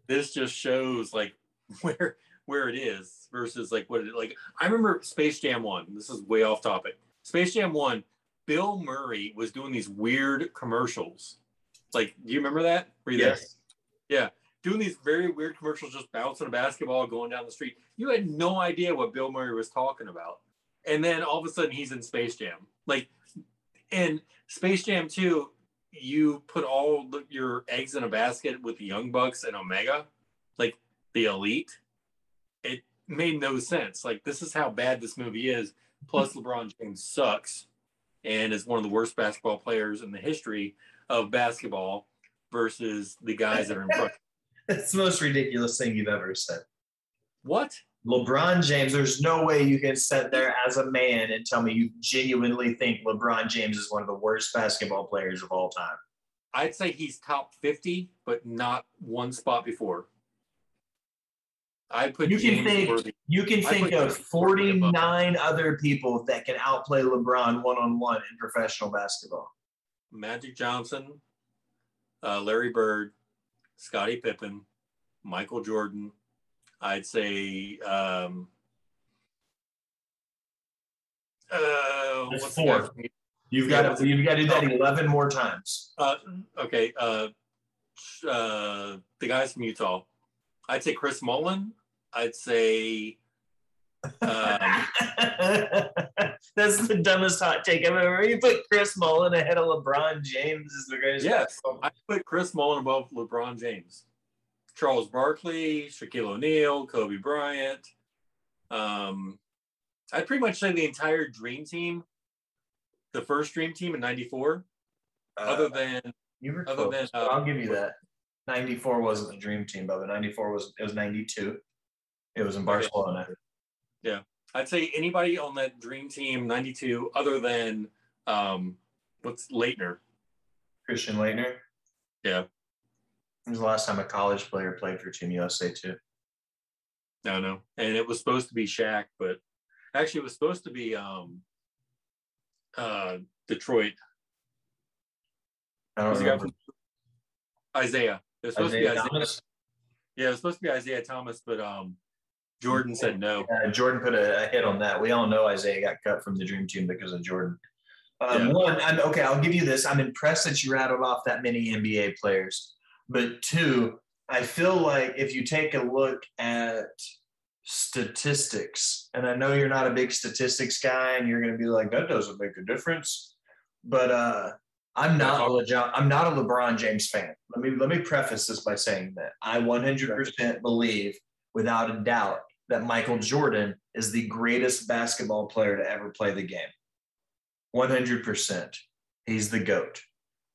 this just shows like (laughs) where where it is versus like what it like. I remember Space Jam one. This is way off topic. Space Jam one. Bill Murray was doing these weird commercials. Like, do you remember that? Were you yes. there? Yeah doing these very weird commercials, just bouncing a basketball, going down the street. You had no idea what Bill Murray was talking about. And then all of a sudden he's in Space Jam. Like in Space Jam 2, you put all your eggs in a basket with the Young Bucks and Omega, like the elite. It made no sense. Like this is how bad this movie is. Plus (laughs) LeBron James sucks and is one of the worst basketball players in the history of basketball versus the guys that are in front. That's the most ridiculous thing you've ever said. What? LeBron James, there's no way you can sit there as a man and tell me you genuinely think LeBron James is one of the worst basketball players of all time. I'd say he's top 50, but not one spot before. I put you can James think you can think of 49 other people that can outplay LeBron one on one in professional basketball. Magic Johnson, uh, Larry Bird, Scottie Pippen, Michael Jordan. I'd say um, uh, four. You've got to you've got to do that eleven more times. Uh, okay, uh, uh, the guys from Utah. I'd say Chris Mullin. I'd say. Um, (laughs) That's the dumbest hot take I've ever. You put Chris Mullin ahead of LeBron James is the greatest. Yes, I put Chris Mullin above LeBron James. Charles Barkley, Shaquille O'Neal, Kobe Bryant. Um, I'd pretty much say the entire Dream Team the first Dream Team in '94, uh, other than you were other close, than uh, I'll give you that. '94 wasn't the Dream Team, but '94 was it was '92. It was in Barcelona. Yeah, I'd say anybody on that Dream Team '92, other than um, what's Laettner, Christian Laettner. Yeah, it was the last time a college player played for Team USA too. No, no, and it was supposed to be Shaq, but actually it was supposed to be um, uh, Detroit. I don't remember. Isiah. It was supposed Isiah to be Isiah. Thomas? Yeah, it was supposed to be Isiah Thomas, but um, Jordan said no. Yeah, Jordan put a, a, hit on that. We all know Isiah got cut from the Dream Team because of Jordan. Um, yeah. One, I'm okay. I'll give you this. I'm impressed that you rattled off that many NBA players. But two, I feel like if you take a look at statistics, and I know you're not a big statistics guy, and you're going to be like, that doesn't make a difference. But uh, I'm not a LeBron, I'm not a LeBron James fan. Let me let me preface this by saying that I 100% believe, without a doubt, that Michael Jordan is the greatest basketball player to ever play the game. 100%. He's the GOAT.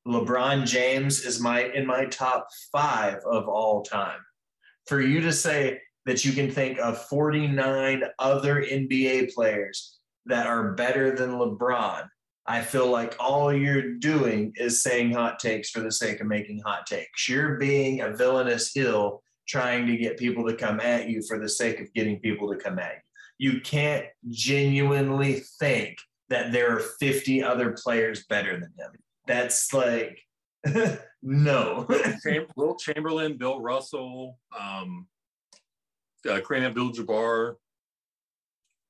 LeBron James is my in my top five of all time. For you to say that you can think of 49 other NBA players that are better than LeBron, I feel like all you're doing is saying hot takes for the sake of making hot takes. You're being a villainous hill trying to get people to come at you for the sake of getting people to come at you. You can't genuinely think that there are 50 other players better than him. That's like, (laughs) no. (laughs) Wilt Chamberlain, Bill Russell, um, uh, Kareem Abdul-Jabbar.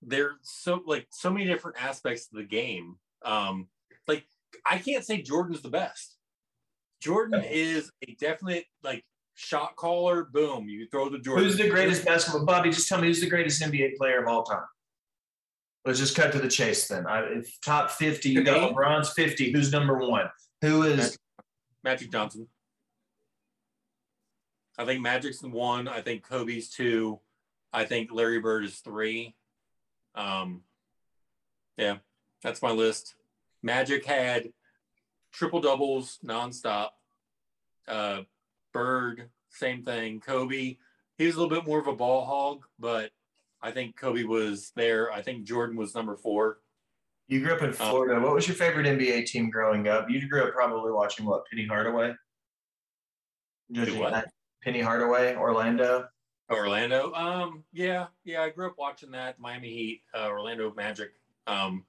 There's so like so many different aspects of the game. Um, like I can't say Jordan's the best. Jordan is a definite like shot caller. Boom, you throw the Jordan. Who's the greatest basketball? Bobby, just tell me who's the greatest NBA player of all time. Let's just cut to the chase then. I, if top 50, you got LeBron's 50. Who's number one? Who is Magic Johnson? I think Magic's one. I think Kobe's two. I think Larry Bird is three. Um, yeah, that's my list. Magic had triple doubles nonstop. Uh, Bird, same thing. Kobe, he was a little bit more of a ball hog, but I think Kobe was there. I think Jordan was number four. You grew up in um, Florida. Um, what was your favorite NBA team growing up? You grew up probably watching what Penny Hardaway. what? Penny Hardaway, Orlando. Orlando. Um, yeah, yeah. I grew up watching that Miami Heat, uh, Orlando Magic. Um,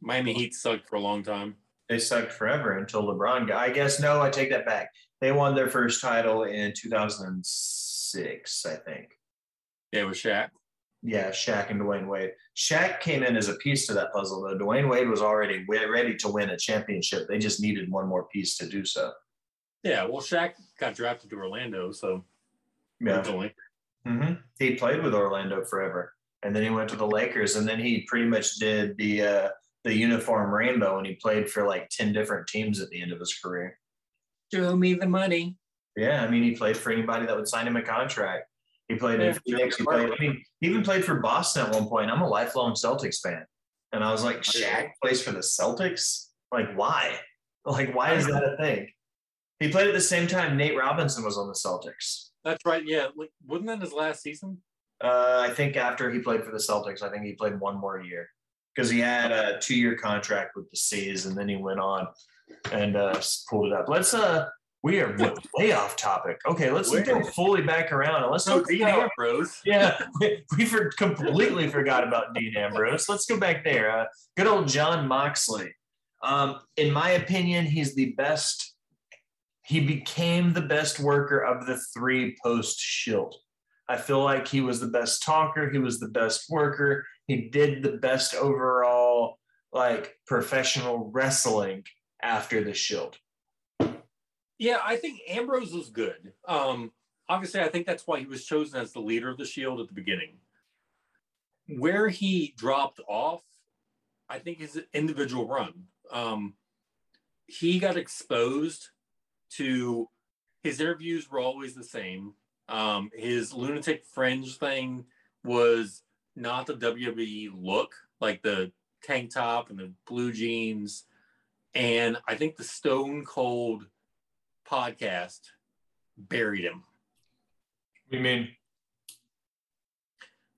Miami Heat sucked for a long time. They sucked forever until LeBron got. I guess no, I take that back. They won their first title in 2006, I think. Yeah, with Shaq. Yeah, Shaq and Dwyane Wade. Shaq came in as a piece to that puzzle, though. Dwyane Wade was already ready to win a championship. They just needed one more piece to do so. Yeah, well, Shaq got drafted to Orlando, so yeah. Mm-hmm. He played with Orlando forever, and then he went to the Lakers, and then he pretty much did the uh, the uniform rainbow, and he played for like ten different teams at the end of his career. Show me the money. Yeah, I mean, he played for anybody that would sign him a contract. He played in Phoenix. He played. I mean, he even played for Boston at one point. I'm a lifelong Celtics fan, and I was like, Shaq plays for the Celtics. Like, why? Like, why is that a thing? He played at the same time Nate Robinson was on the Celtics. That's right. Yeah, like, wasn't that his last season? Uh, I think after he played for the Celtics, I think he played one more year because he had a two-year contract with the C's, and then he went on and uh, pulled it up. Let's uh, we are way off topic. Okay, let's Where? go fully back around and let's go Dean Ambrose. (laughs) Yeah, we, we for, completely forgot about Dean Ambrose. Let's go back there. Uh, good old Jon Moxley. Um, in my opinion, he's the best. He became the best worker of the three post Shield. I feel like he was the best talker. He was the best worker. He did the best overall, like professional wrestling after the Shield. Yeah, I think Ambrose was good. Um, obviously, I think that's why he was chosen as the leader of the Shield at the beginning. Where he dropped off, I think his individual run. Um, he got exposed to his interviews were always the same. Um, his lunatic fringe thing was not the WWE look, like the tank top and the blue jeans. And I think the Stone Cold podcast buried him. You mean?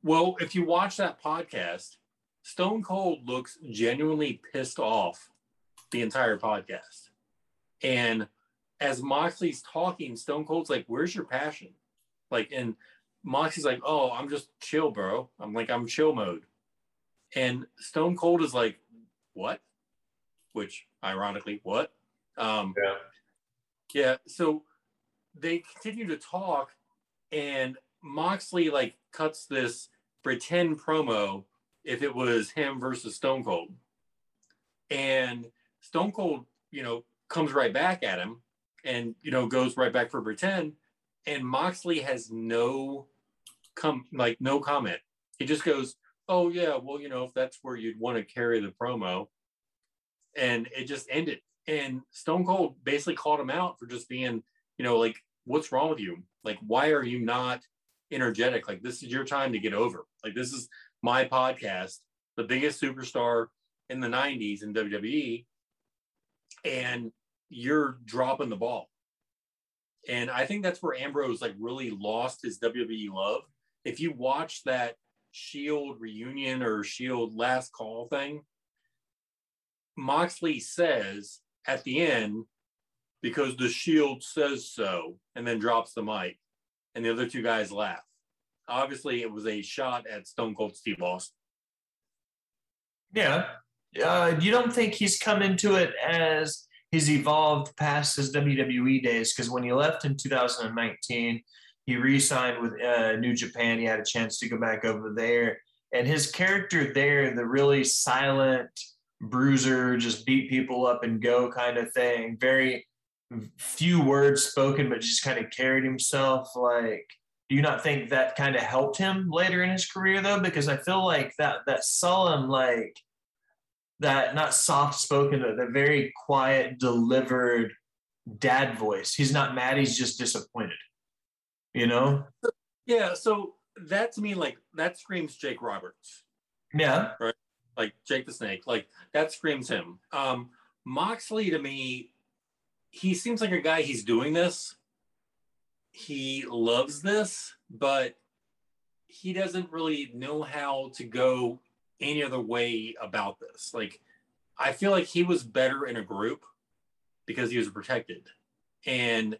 Well, if you watch that podcast, Stone Cold looks genuinely pissed off the entire podcast. And as Moxley's talking, Stone Cold's like, Where's your passion? Like, and Moxley's like, Oh, I'm just chill, bro. I'm like, I'm chill mode. And Stone Cold is like, What? Which, ironically, what? Um, Yeah. yeah. So they continue to talk, and Moxley like cuts this pretend promo if it was him versus Stone Cold. And Stone Cold, you know, comes right back at him and, you know, goes right back for pretend. And Moxley has no come like no comment. He just goes, Oh yeah, well, you know, if that's where you'd want to carry the promo. And it just ended. And Stone Cold basically called him out for just being, you know, like, what's wrong with you? Like, why are you not energetic? Like, this is your time to get over. Like, this is my podcast, the biggest superstar in the 90s in WWE, and you're dropping the ball. And I think that's where Ambrose like really lost his WWE love. If you watch that Shield reunion or Shield last call thing, Moxley says at the end, because the Shield says so, and then drops the mic, and the other two guys laugh. Obviously, it was a shot at Stone Cold Steve Austin. Yeah. Uh, you don't think he's come into it as he's evolved past his WWE days? Because when he left in 2019, he re-signed with uh, New Japan. He had a chance to go back over there, and his character there, the really silent bruiser, just beat people up and go kind of thing. Very few words spoken, but just kind of carried himself. Like do you not think that kind of helped him later in his career though? Because i feel like that that sullen like that not soft spoken but the very quiet delivered dad voice. He's not mad. He's just disappointed you know Yeah, so that to me, like that screams Jake Roberts, yeah Right? like Jake the Snake, like that screams him. Um, Moxley to me, he seems like a guy. He's doing this. He loves this, but he doesn't really know how to go any other way about this. Like, I feel like he was better in a group because he was protected, and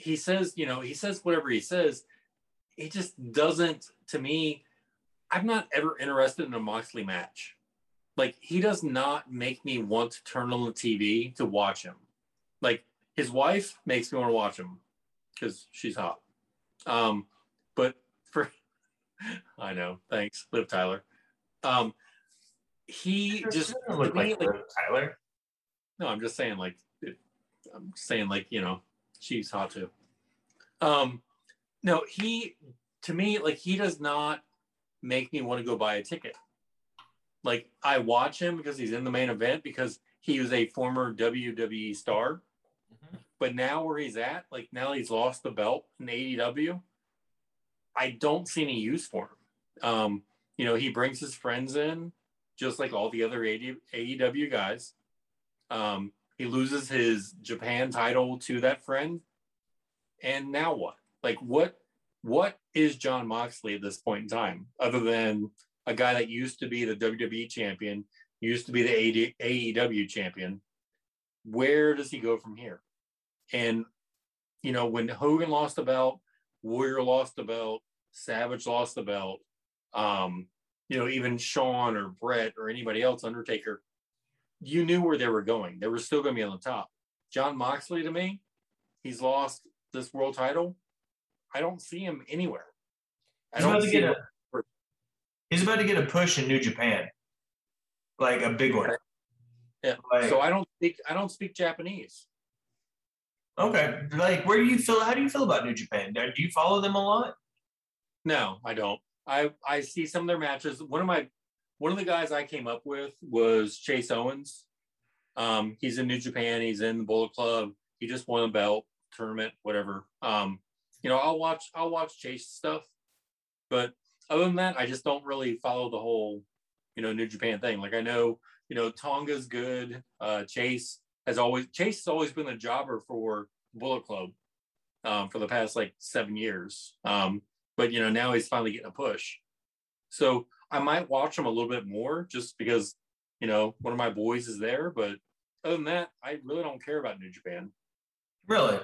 he says, you know, he says whatever he says. He just doesn't. To me, I'm not ever interested in a Moxley match. Like he does not make me want to turn on the TV to watch him. Like his wife makes me want to watch him because she's hot. Um, but for (laughs) I know, thanks, Liv Tyler. Um, he just look me, like like- Tyler no, I'm just saying like it, I'm saying like you know she's hot too. Um, no, he to me like he does not make me want to go buy a ticket. Like I watch him because he's in the main event because he was a former WWE star, Mhm. but now where he's at, like now he's lost the belt in AEW. I don't see any use for him. Um, you know, he brings his friends in, just like all the other AEW guys. Um, he loses his Japan title to that friend, and now what? Like what? What is Jon Moxley at this point in time, other than a guy that used to be the WWE champion, used to be the AEW champion? Where does he go from here? And you know, when Hogan lost the belt, Warrior lost the belt, Savage lost the belt, um, you know, even Shawn or Bret or anybody else, Undertaker, you knew where they were going. They were still going to be on the top. Jon Moxley, to me, he's lost this world title. I don't see him anywhere. I He's about don't to see get him. a he's about to get a push in New Japan, like a big one. Yeah. Like, So I don't speak. I don't speak Japanese. okay, like where do you feel? How do you feel about New Japan? Do you follow them a lot? No, I don't. I I see some of their matches. One of my one of the guys I came up with was Chase Owens. Um, he's in New Japan. He's in the Bullet Club. He just won a belt tournament, whatever. Um, you know, I'll watch I'll watch Chase stuff, but other than that, I just don't really follow the whole you know New Japan thing. Like I know you know Tonga's good. Uh, Chase has always Chase has always been a jobber for Bullet Club um, for the past like seven years. Um, but you know now he's finally getting a push. So I might watch them a little bit more just because you know one of my boys is there. But other than that, I really don't care about New Japan. Really,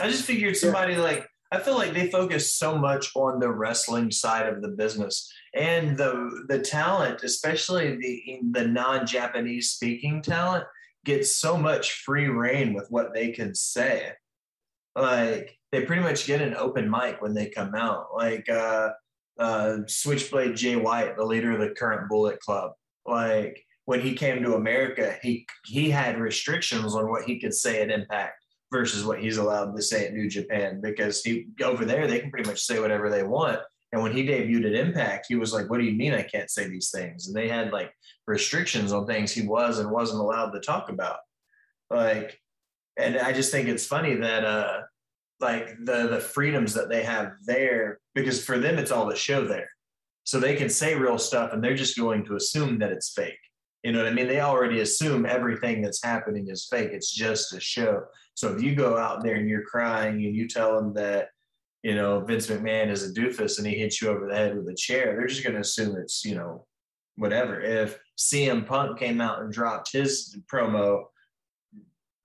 I just figured somebody like I feel like they focus so much on the wrestling side of the business and the the talent, especially the the non-Japanese speaking talent, gets so much free reign with what they can say. Like they pretty much get an open mic when they come out. Like uh, uh, Switchblade Jay White, the leader of the current Bullet Club, like when he came to America, he he had restrictions on what he could say at Impact versus what he's allowed to say at New Japan because he over there they can pretty much say whatever they want. And when he debuted at Impact, he was like, "What do you mean I can't say these things?" And they had like restrictions on things he was and wasn't allowed to talk about. Like, and I just think it's funny that uh, like the the freedoms that they have there because for them it's all the show there, so they can say real stuff and they're just going to assume that it's fake. You know what I mean? They already assume everything that's happening is fake. It's just a show. So if you go out there and you're crying and you tell them that, you know, Vince McMahon is a doofus and he hits you over the head with a chair, they're just going to assume it's, you know, whatever. If CM Punk came out and dropped his promo,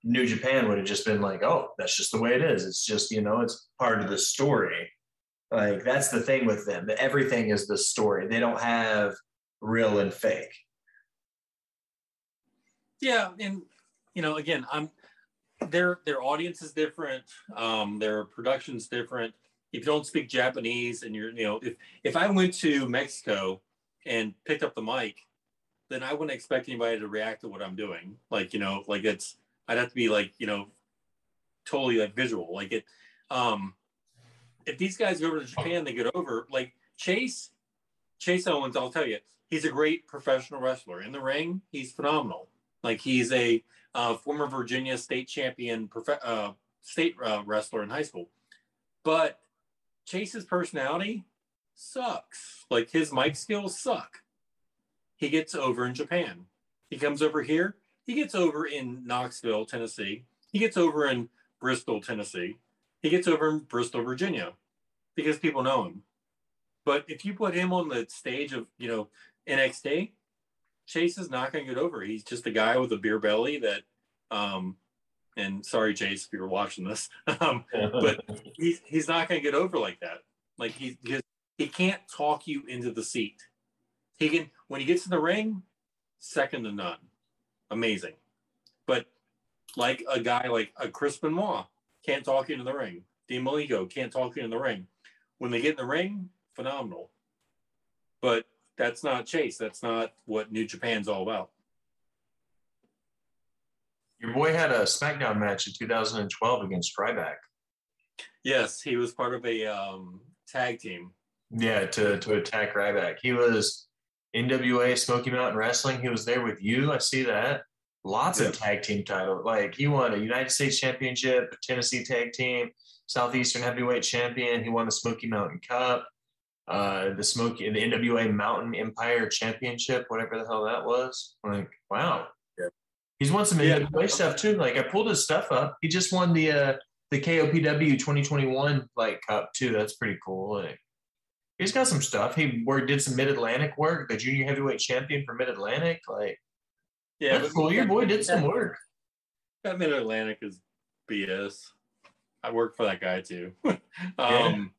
New Japan would have just been like, oh, that's just the way it is. It's just, you know, it's part of the story. Like that's the thing with them. Everything is the story. They don't have real and fake. Yeah, and you know, again, I'm their their audience is different. Um, their production's different. If you don't speak Japanese and you're, you know, if if I went to Mexico and picked up the mic, then I wouldn't expect anybody to react to what I'm doing. Like, you know, like it's I'd have to be like, you know, totally like visual. Like it um if these guys go over to Japan, they get over like Chase, Chase Owens, I'll tell you, he's a great professional wrestler. In the ring, he's phenomenal. Like he's a uh, former Virginia state champion prof- uh, state uh, wrestler in high school. But Chase's personality sucks. Like his mic skills suck. He gets over in Japan. He comes over here. He gets over in Knoxville, Tennessee. He gets over in Bristol, Tennessee. He gets over in Bristol, Virginia, because people know him. But if you put him on the stage of you know NXT, Chase is not going to get over. He's just a guy with a beer belly that, um, and sorry, Chase, if you're watching this, (laughs) um, but (laughs) he's he's not going to get over like that. Like he he, he can't talk you into the seat. He can when he gets in the ring, second to none, amazing. But like a guy like a Chris Benoit can't talk into the ring. Dean Malenko can't talk you in the ring. When they get in the ring, phenomenal. But that's not Chase. That's not what New Japan's all about. Your boy had a SmackDown match in 2012 against Ryback. Yes, he was part of a um, tag team. Yeah, to to attack Ryback. He was NWA Smoky Mountain Wrestling. He was there with you. I see that. Lots yeah. of tag team titles. Like he won a United States Championship, a Tennessee Tag Team, Southeastern Heavyweight Champion. He won the Smoky Mountain Cup uh, the Smoky, the NWA Mountain Empire Championship, whatever the hell that was. Like, wow. Yeah. He's won some yeah. NWA stuff too. Like I pulled his stuff up. He just won the uh, the KOPW 2021 like cup too. That's pretty cool. Like he's got some stuff. He worked did some Mid Atlantic work, the junior heavyweight champion for Mid Atlantic. Like yeah, that's cool. Your boy did some work. That Mid Atlantic is BS. I worked for that guy too. (laughs) um,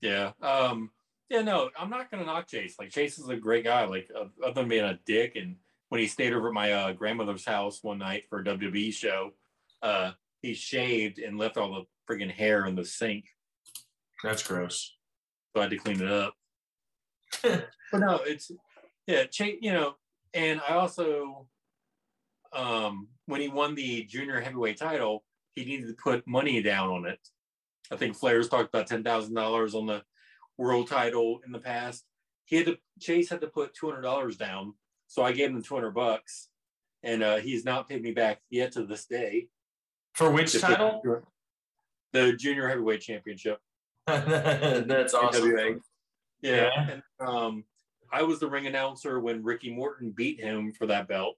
yeah. yeah. Um, yeah, no, I'm not gonna knock Chase. Like Chase is a great guy. Like uh, other than being a dick, and when he stayed over at my uh, grandmother's house one night for a WWE show, uh, he shaved and left all the friggin' hair in the sink. That's gross. So I had to clean it up. (laughs) but no, it's yeah, Chase. You know, and I also, um, when he won the junior heavyweight title, he needed to put money down on it. I think Flair's talked about ten thousand dollars on the world title in the past. He had to Chase had to put two hundred dollars down, so I gave him two hundred bucks, and uh, he's not paid me back yet to this day. For which title? The junior heavyweight championship. (laughs) That's awesome. Yeah. yeah. And, um, I was the ring announcer when Ricky Morton beat him for that belt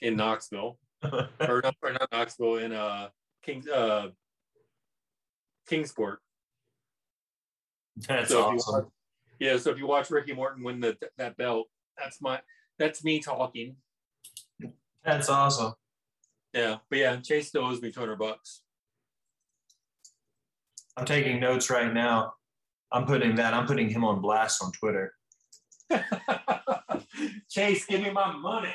in Knoxville, (laughs) or not, or not Knoxville in uh King uh Kingsport. That's So awesome. Yeah, so if you watch Ricky Morton win the, that belt, that's my that's me talking. That's awesome. Yeah, but yeah, Chase still owes me two hundred bucks. I'm taking notes right now. I'm putting that. I'm putting him on blast on Twitter. (laughs) Chase, give me my money.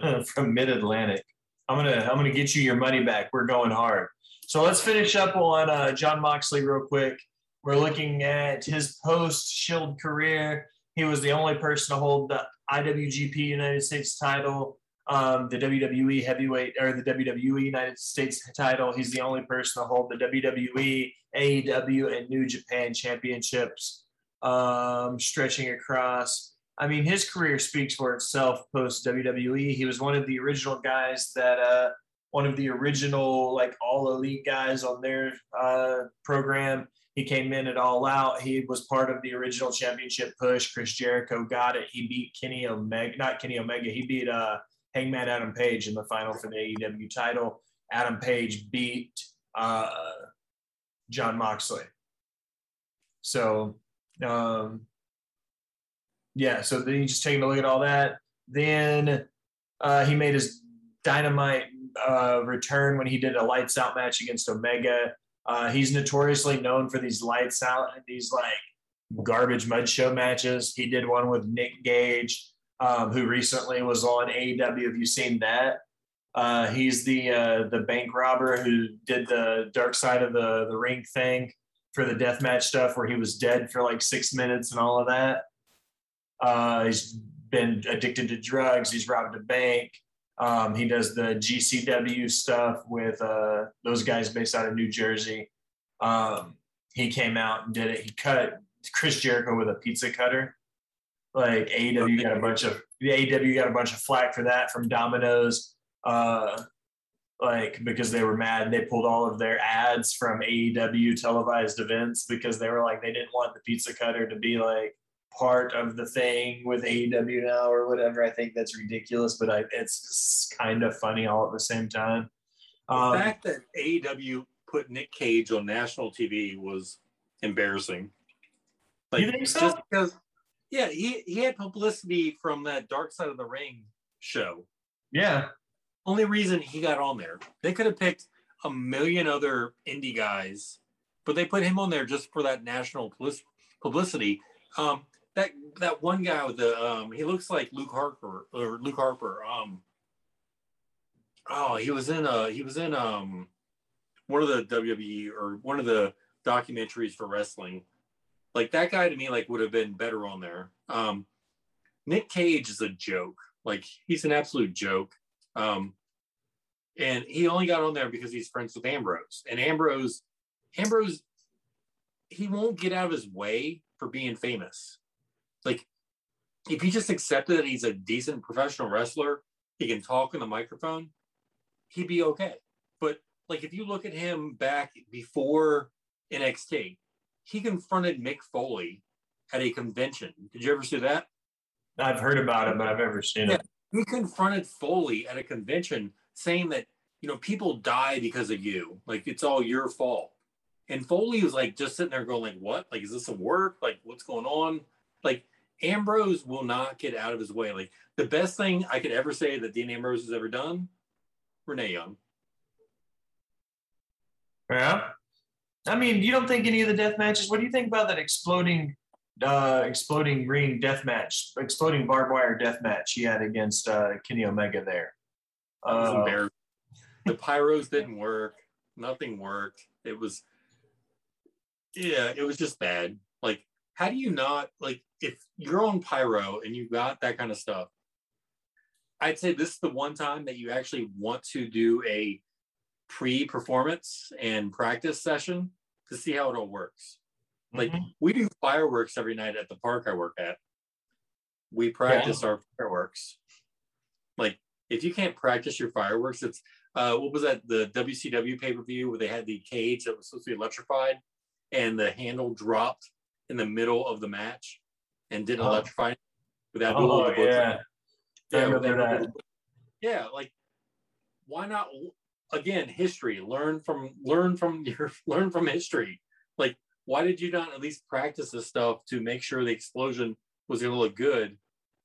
(laughs) from Mid Atlantic. I'm gonna I'm gonna get you your money back. We're going hard. So let's finish up on uh, Jon Moxley real quick. We're looking at his post Shield career. He was the only person to hold the IWGP United States title, um, the WWE Heavyweight or the WWE United States title. He's the only person to hold the WWE, AEW, and New Japan championships, um, stretching across I mean, his career speaks for itself post WWE. He was one of the original guys that, uh, one of the original like all elite guys on their uh, program. He came in at All Out. He was part of the original championship push. Chris Jericho got it. He beat Kenny Omega, not Kenny Omega. He beat uh, Hangman Adam Page in the final for the AEW title. Adam Page beat uh, Jon Moxley. So, um, yeah, so then you just taking a look at all that. Then uh, he made his dynamite uh, return when he did a lights out match against Omega. Uh, he's notoriously known for these lights out, and these like garbage mud show matches. He did one with Nick Gage, um, who recently was on AEW. Have you seen that? Uh, he's the uh, the bank robber who did the dark side of the the ring thing for the deathmatch stuff, where he was dead for like six minutes and all of that. Uh, he's been addicted to drugs. He's robbed a bank. Um, he does the GCW stuff with uh, those guys based out of New Jersey. Um, he came out and did it. He cut Chris Jericho with a pizza cutter. Like AEW got a bunch of the AEW got a bunch of flack for that from Domino's. Uh, like because they were mad, and they pulled all of their ads from AEW televised events because they were like they didn't want the pizza cutter to be like part of the thing with AEW now or whatever. I think that's ridiculous, but I, it's kind of funny all at the same time. The Um, fact that AEW put Nick Gage on national TV was embarrassing. You think so? Just because, yeah, he, he had publicity from that Dark Side of the Ring show. yeah, Only reason he got on there, they could have picked a million other indie guys, but they put him on there just for that national publicity. Um, that that one guy with the um, he looks like Luke Harper or Luke Harper. Um, oh, he was in uh he was in um one of the WWE or one of the documentaries for wrestling. Like that guy to me like would have been better on there. Um, Nick Gage is a joke. Like he's an absolute joke. Um, and he only got on there because he's friends with Ambrose. And Ambrose, Ambrose, he won't get out of his way for being famous. Like if he just accepted that he's a decent professional wrestler, he can talk in the microphone, he'd be okay. But like if you look at him back before NXT, he confronted Mick Foley at a convention. Did you ever see that? I've heard about it, but I've never seen it. He confronted Foley at a convention saying that, you know, people die because of you. Like it's all your fault. And Foley was like just sitting there going, like, what? Like, is this a work? Like, what's going on? Like Ambrose will not get out of his way. Like the best thing I could ever say that Dean Ambrose has ever done, Renee Young. Yeah. I mean, you don't think any of the death matches? What do you think about that exploding, uh, exploding ring death match, exploding barbed wire death match he had against uh, Kenny Omega there? Uh. The pyros didn't work. Nothing worked. It was, yeah, it was just bad. Like, how do you not like if you're on pyro and you got that kind of stuff? I'd say this is the one time that you actually want to do a pre-performance and practice session to see how it all works. Like mhm. we do fireworks every night at the park I work at. We practice our fireworks. Like if you can't practice your fireworks, it's uh, what was that the WCW pay per view where they had the cage that was supposed to be electrified and the handle dropped in the middle of the match and didn't Oh. electrify without Oh, the yeah. Yeah, without- yeah, like why not? Again, history. Learn from learn from (laughs) your learn from history. Like, why did you not at least practice this stuff to make sure the explosion was going to look good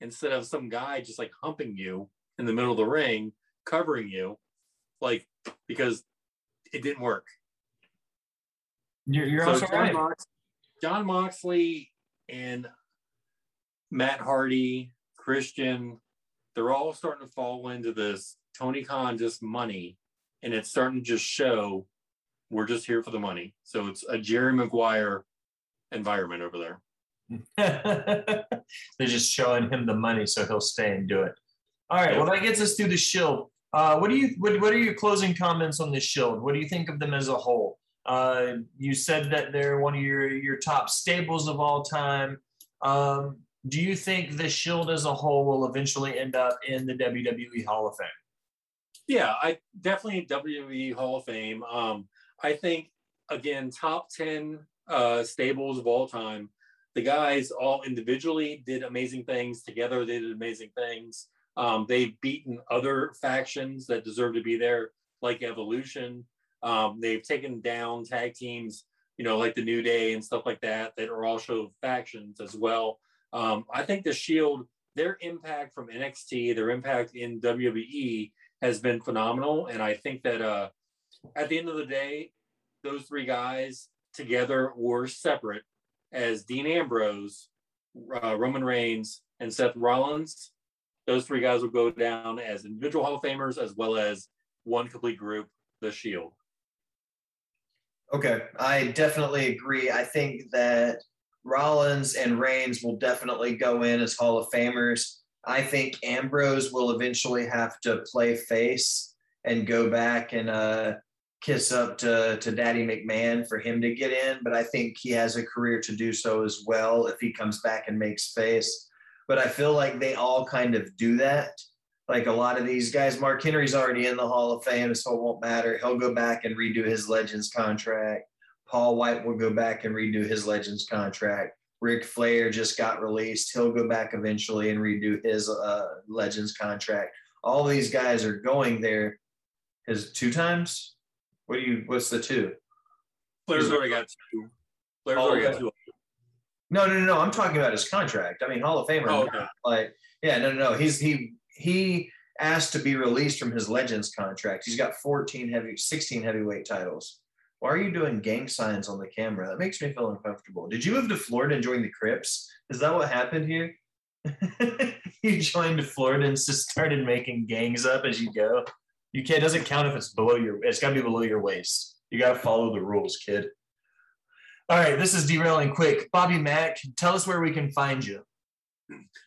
instead of some guy just like humping you in the middle of the ring, covering you, like because it didn't work. You're, you're So also John, right. Mox- Jon Moxley and Matt Hardy, Christian, they're all starting to fall into this Tony Khan just money, and it's starting to just show we're just here for the money. So it's a Jerry Maguire environment over there. (laughs) They're just showing him the money so he'll stay and do it. All right. Well, that gets us through the shield. Uh, what do you what, what are your closing comments on the shield? What do you think of them as a whole? Uh, you said that they're one of your your top stables of all time. Um, do you think the shield as a whole will eventually end up in the WWE Hall of Fame? Yeah, I definitely WWE Hall of Fame. Um, I think again, top ten uh, stables of all time. The guys all individually did amazing things. Together, they did amazing things. Um, they've beaten other factions that deserve to be there, like Evolution. Um, they've taken down tag teams, you know, like the New Day and stuff like that, that are also factions as well. Um, I think the Shield, their impact from NXT, their impact in WWE has been phenomenal. And I think that uh, at the end of the day, those three guys together or separate as Dean Ambrose, uh, Roman Reigns, and Seth Rollins. Those three guys will go down as individual Hall of Famers as well as one complete group, the Shield. Okay, I definitely agree. I think that Rollins and Reigns will definitely go in as Hall of Famers. I think Ambrose will eventually have to play face and go back and uh, kiss up to, to Daddy McMahon for him to get in. But I think he has a career to do so as well if he comes back and makes face. But I feel like they all kind of do that. Like a lot of these guys, Mark Henry's already in the Hall of Fame, so it won't matter. He'll go back and redo his Legends contract. Paul White will go back and redo his Legends contract. Ric Flair just got released. He'll go back eventually and redo his uh, Legends contract. All these guys are going there. His two times? What do you? What's the two? Flair's already got two. Flair's Oh, already got two. No, no, no, no. I'm talking about his contract. I mean, Hall of Famer. Oh, or okay. Like, yeah, no, no, no. He's he he asked to be released from his Legends contract. He's got 14 heavy, 16 heavyweight titles. Why are you doing gang signs on the camera? That makes me feel uncomfortable. Did you move to Florida and join the Crips? Is that what happened here? (laughs) you joined Florida and just started making gangs up as you go. You can't. It doesn't count if it's below your. It's got to be below your waist. You got to follow the rules, kid. All right, this is derailing quick. Bobby Mack, tell us where we can find you.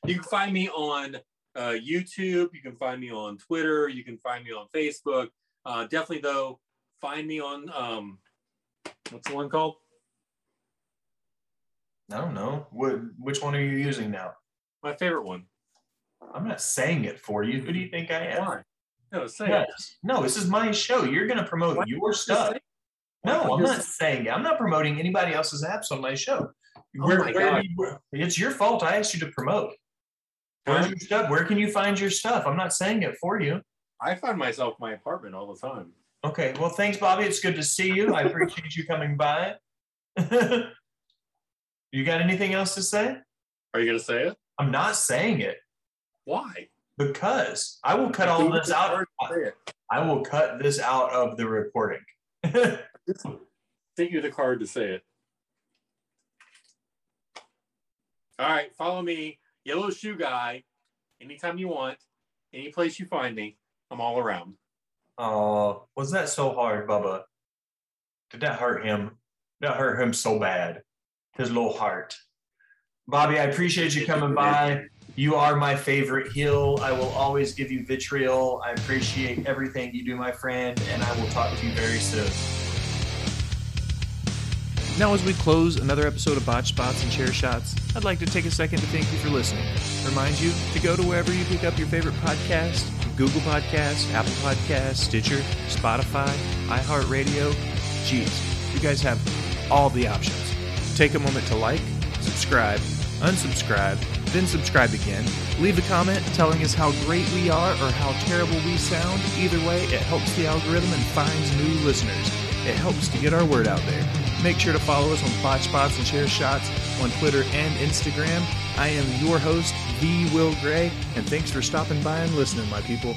You can find me on uh, YouTube. You can find me on Twitter. You can find me on Facebook. Uh, definitely, though, find me on um, what's the one called? I don't know. What, which one are you using now? My favorite one. I'm not saying it for you. Who do you think I am? Why? No, say it. No, this is my show. You're going to promote Why your don't you just stuff. say it? Why No, I'm not saying it. I'm not promoting anybody else's apps on my show. Oh Where- my where God. you- it's your fault. I asked you to promote. Where's your stuff? Where can you find your stuff? I'm not saying it for you. I find myself in my apartment all the time. Okay. Well, thanks, Bobby. It's good to see you. I appreciate you coming by. (laughs) you got anything else to say? Are you gonna say it? I'm not saying it Why? because I will cut all this out. hard to say it. I will cut this out of the recording. (laughs) Think you the card to say it. All right, follow me, Yellow Shoe Guy, anytime you want, any place you find me. I'm all around. Oh, was that so hard, Bubba? Did that hurt him? That hurt him so bad. His little heart. Bobby, I appreciate you coming by. You are my favorite heel. I will always give you vitriol. I appreciate everything you do, my friend, and I will talk to you very soon. Now, as we close another episode of Botch Spots and Chair Shots, I'd like to take a second to thank you for listening. Remind you to go to wherever you pick up your favorite podcast Google Podcasts, Apple Podcasts, Stitcher, Spotify, iHeartRadio. Jeez, you guys have all the options. Take a moment to like, subscribe, unsubscribe, then subscribe again. Leave a comment telling us how great we are or how terrible we sound. Either way, it helps the algorithm and finds new listeners. It helps to get our word out there. Make sure to follow us on Spots and Chair Shots on Twitter and Instagram. I am your host, The Will Gray, and thanks for stopping by and listening, my people.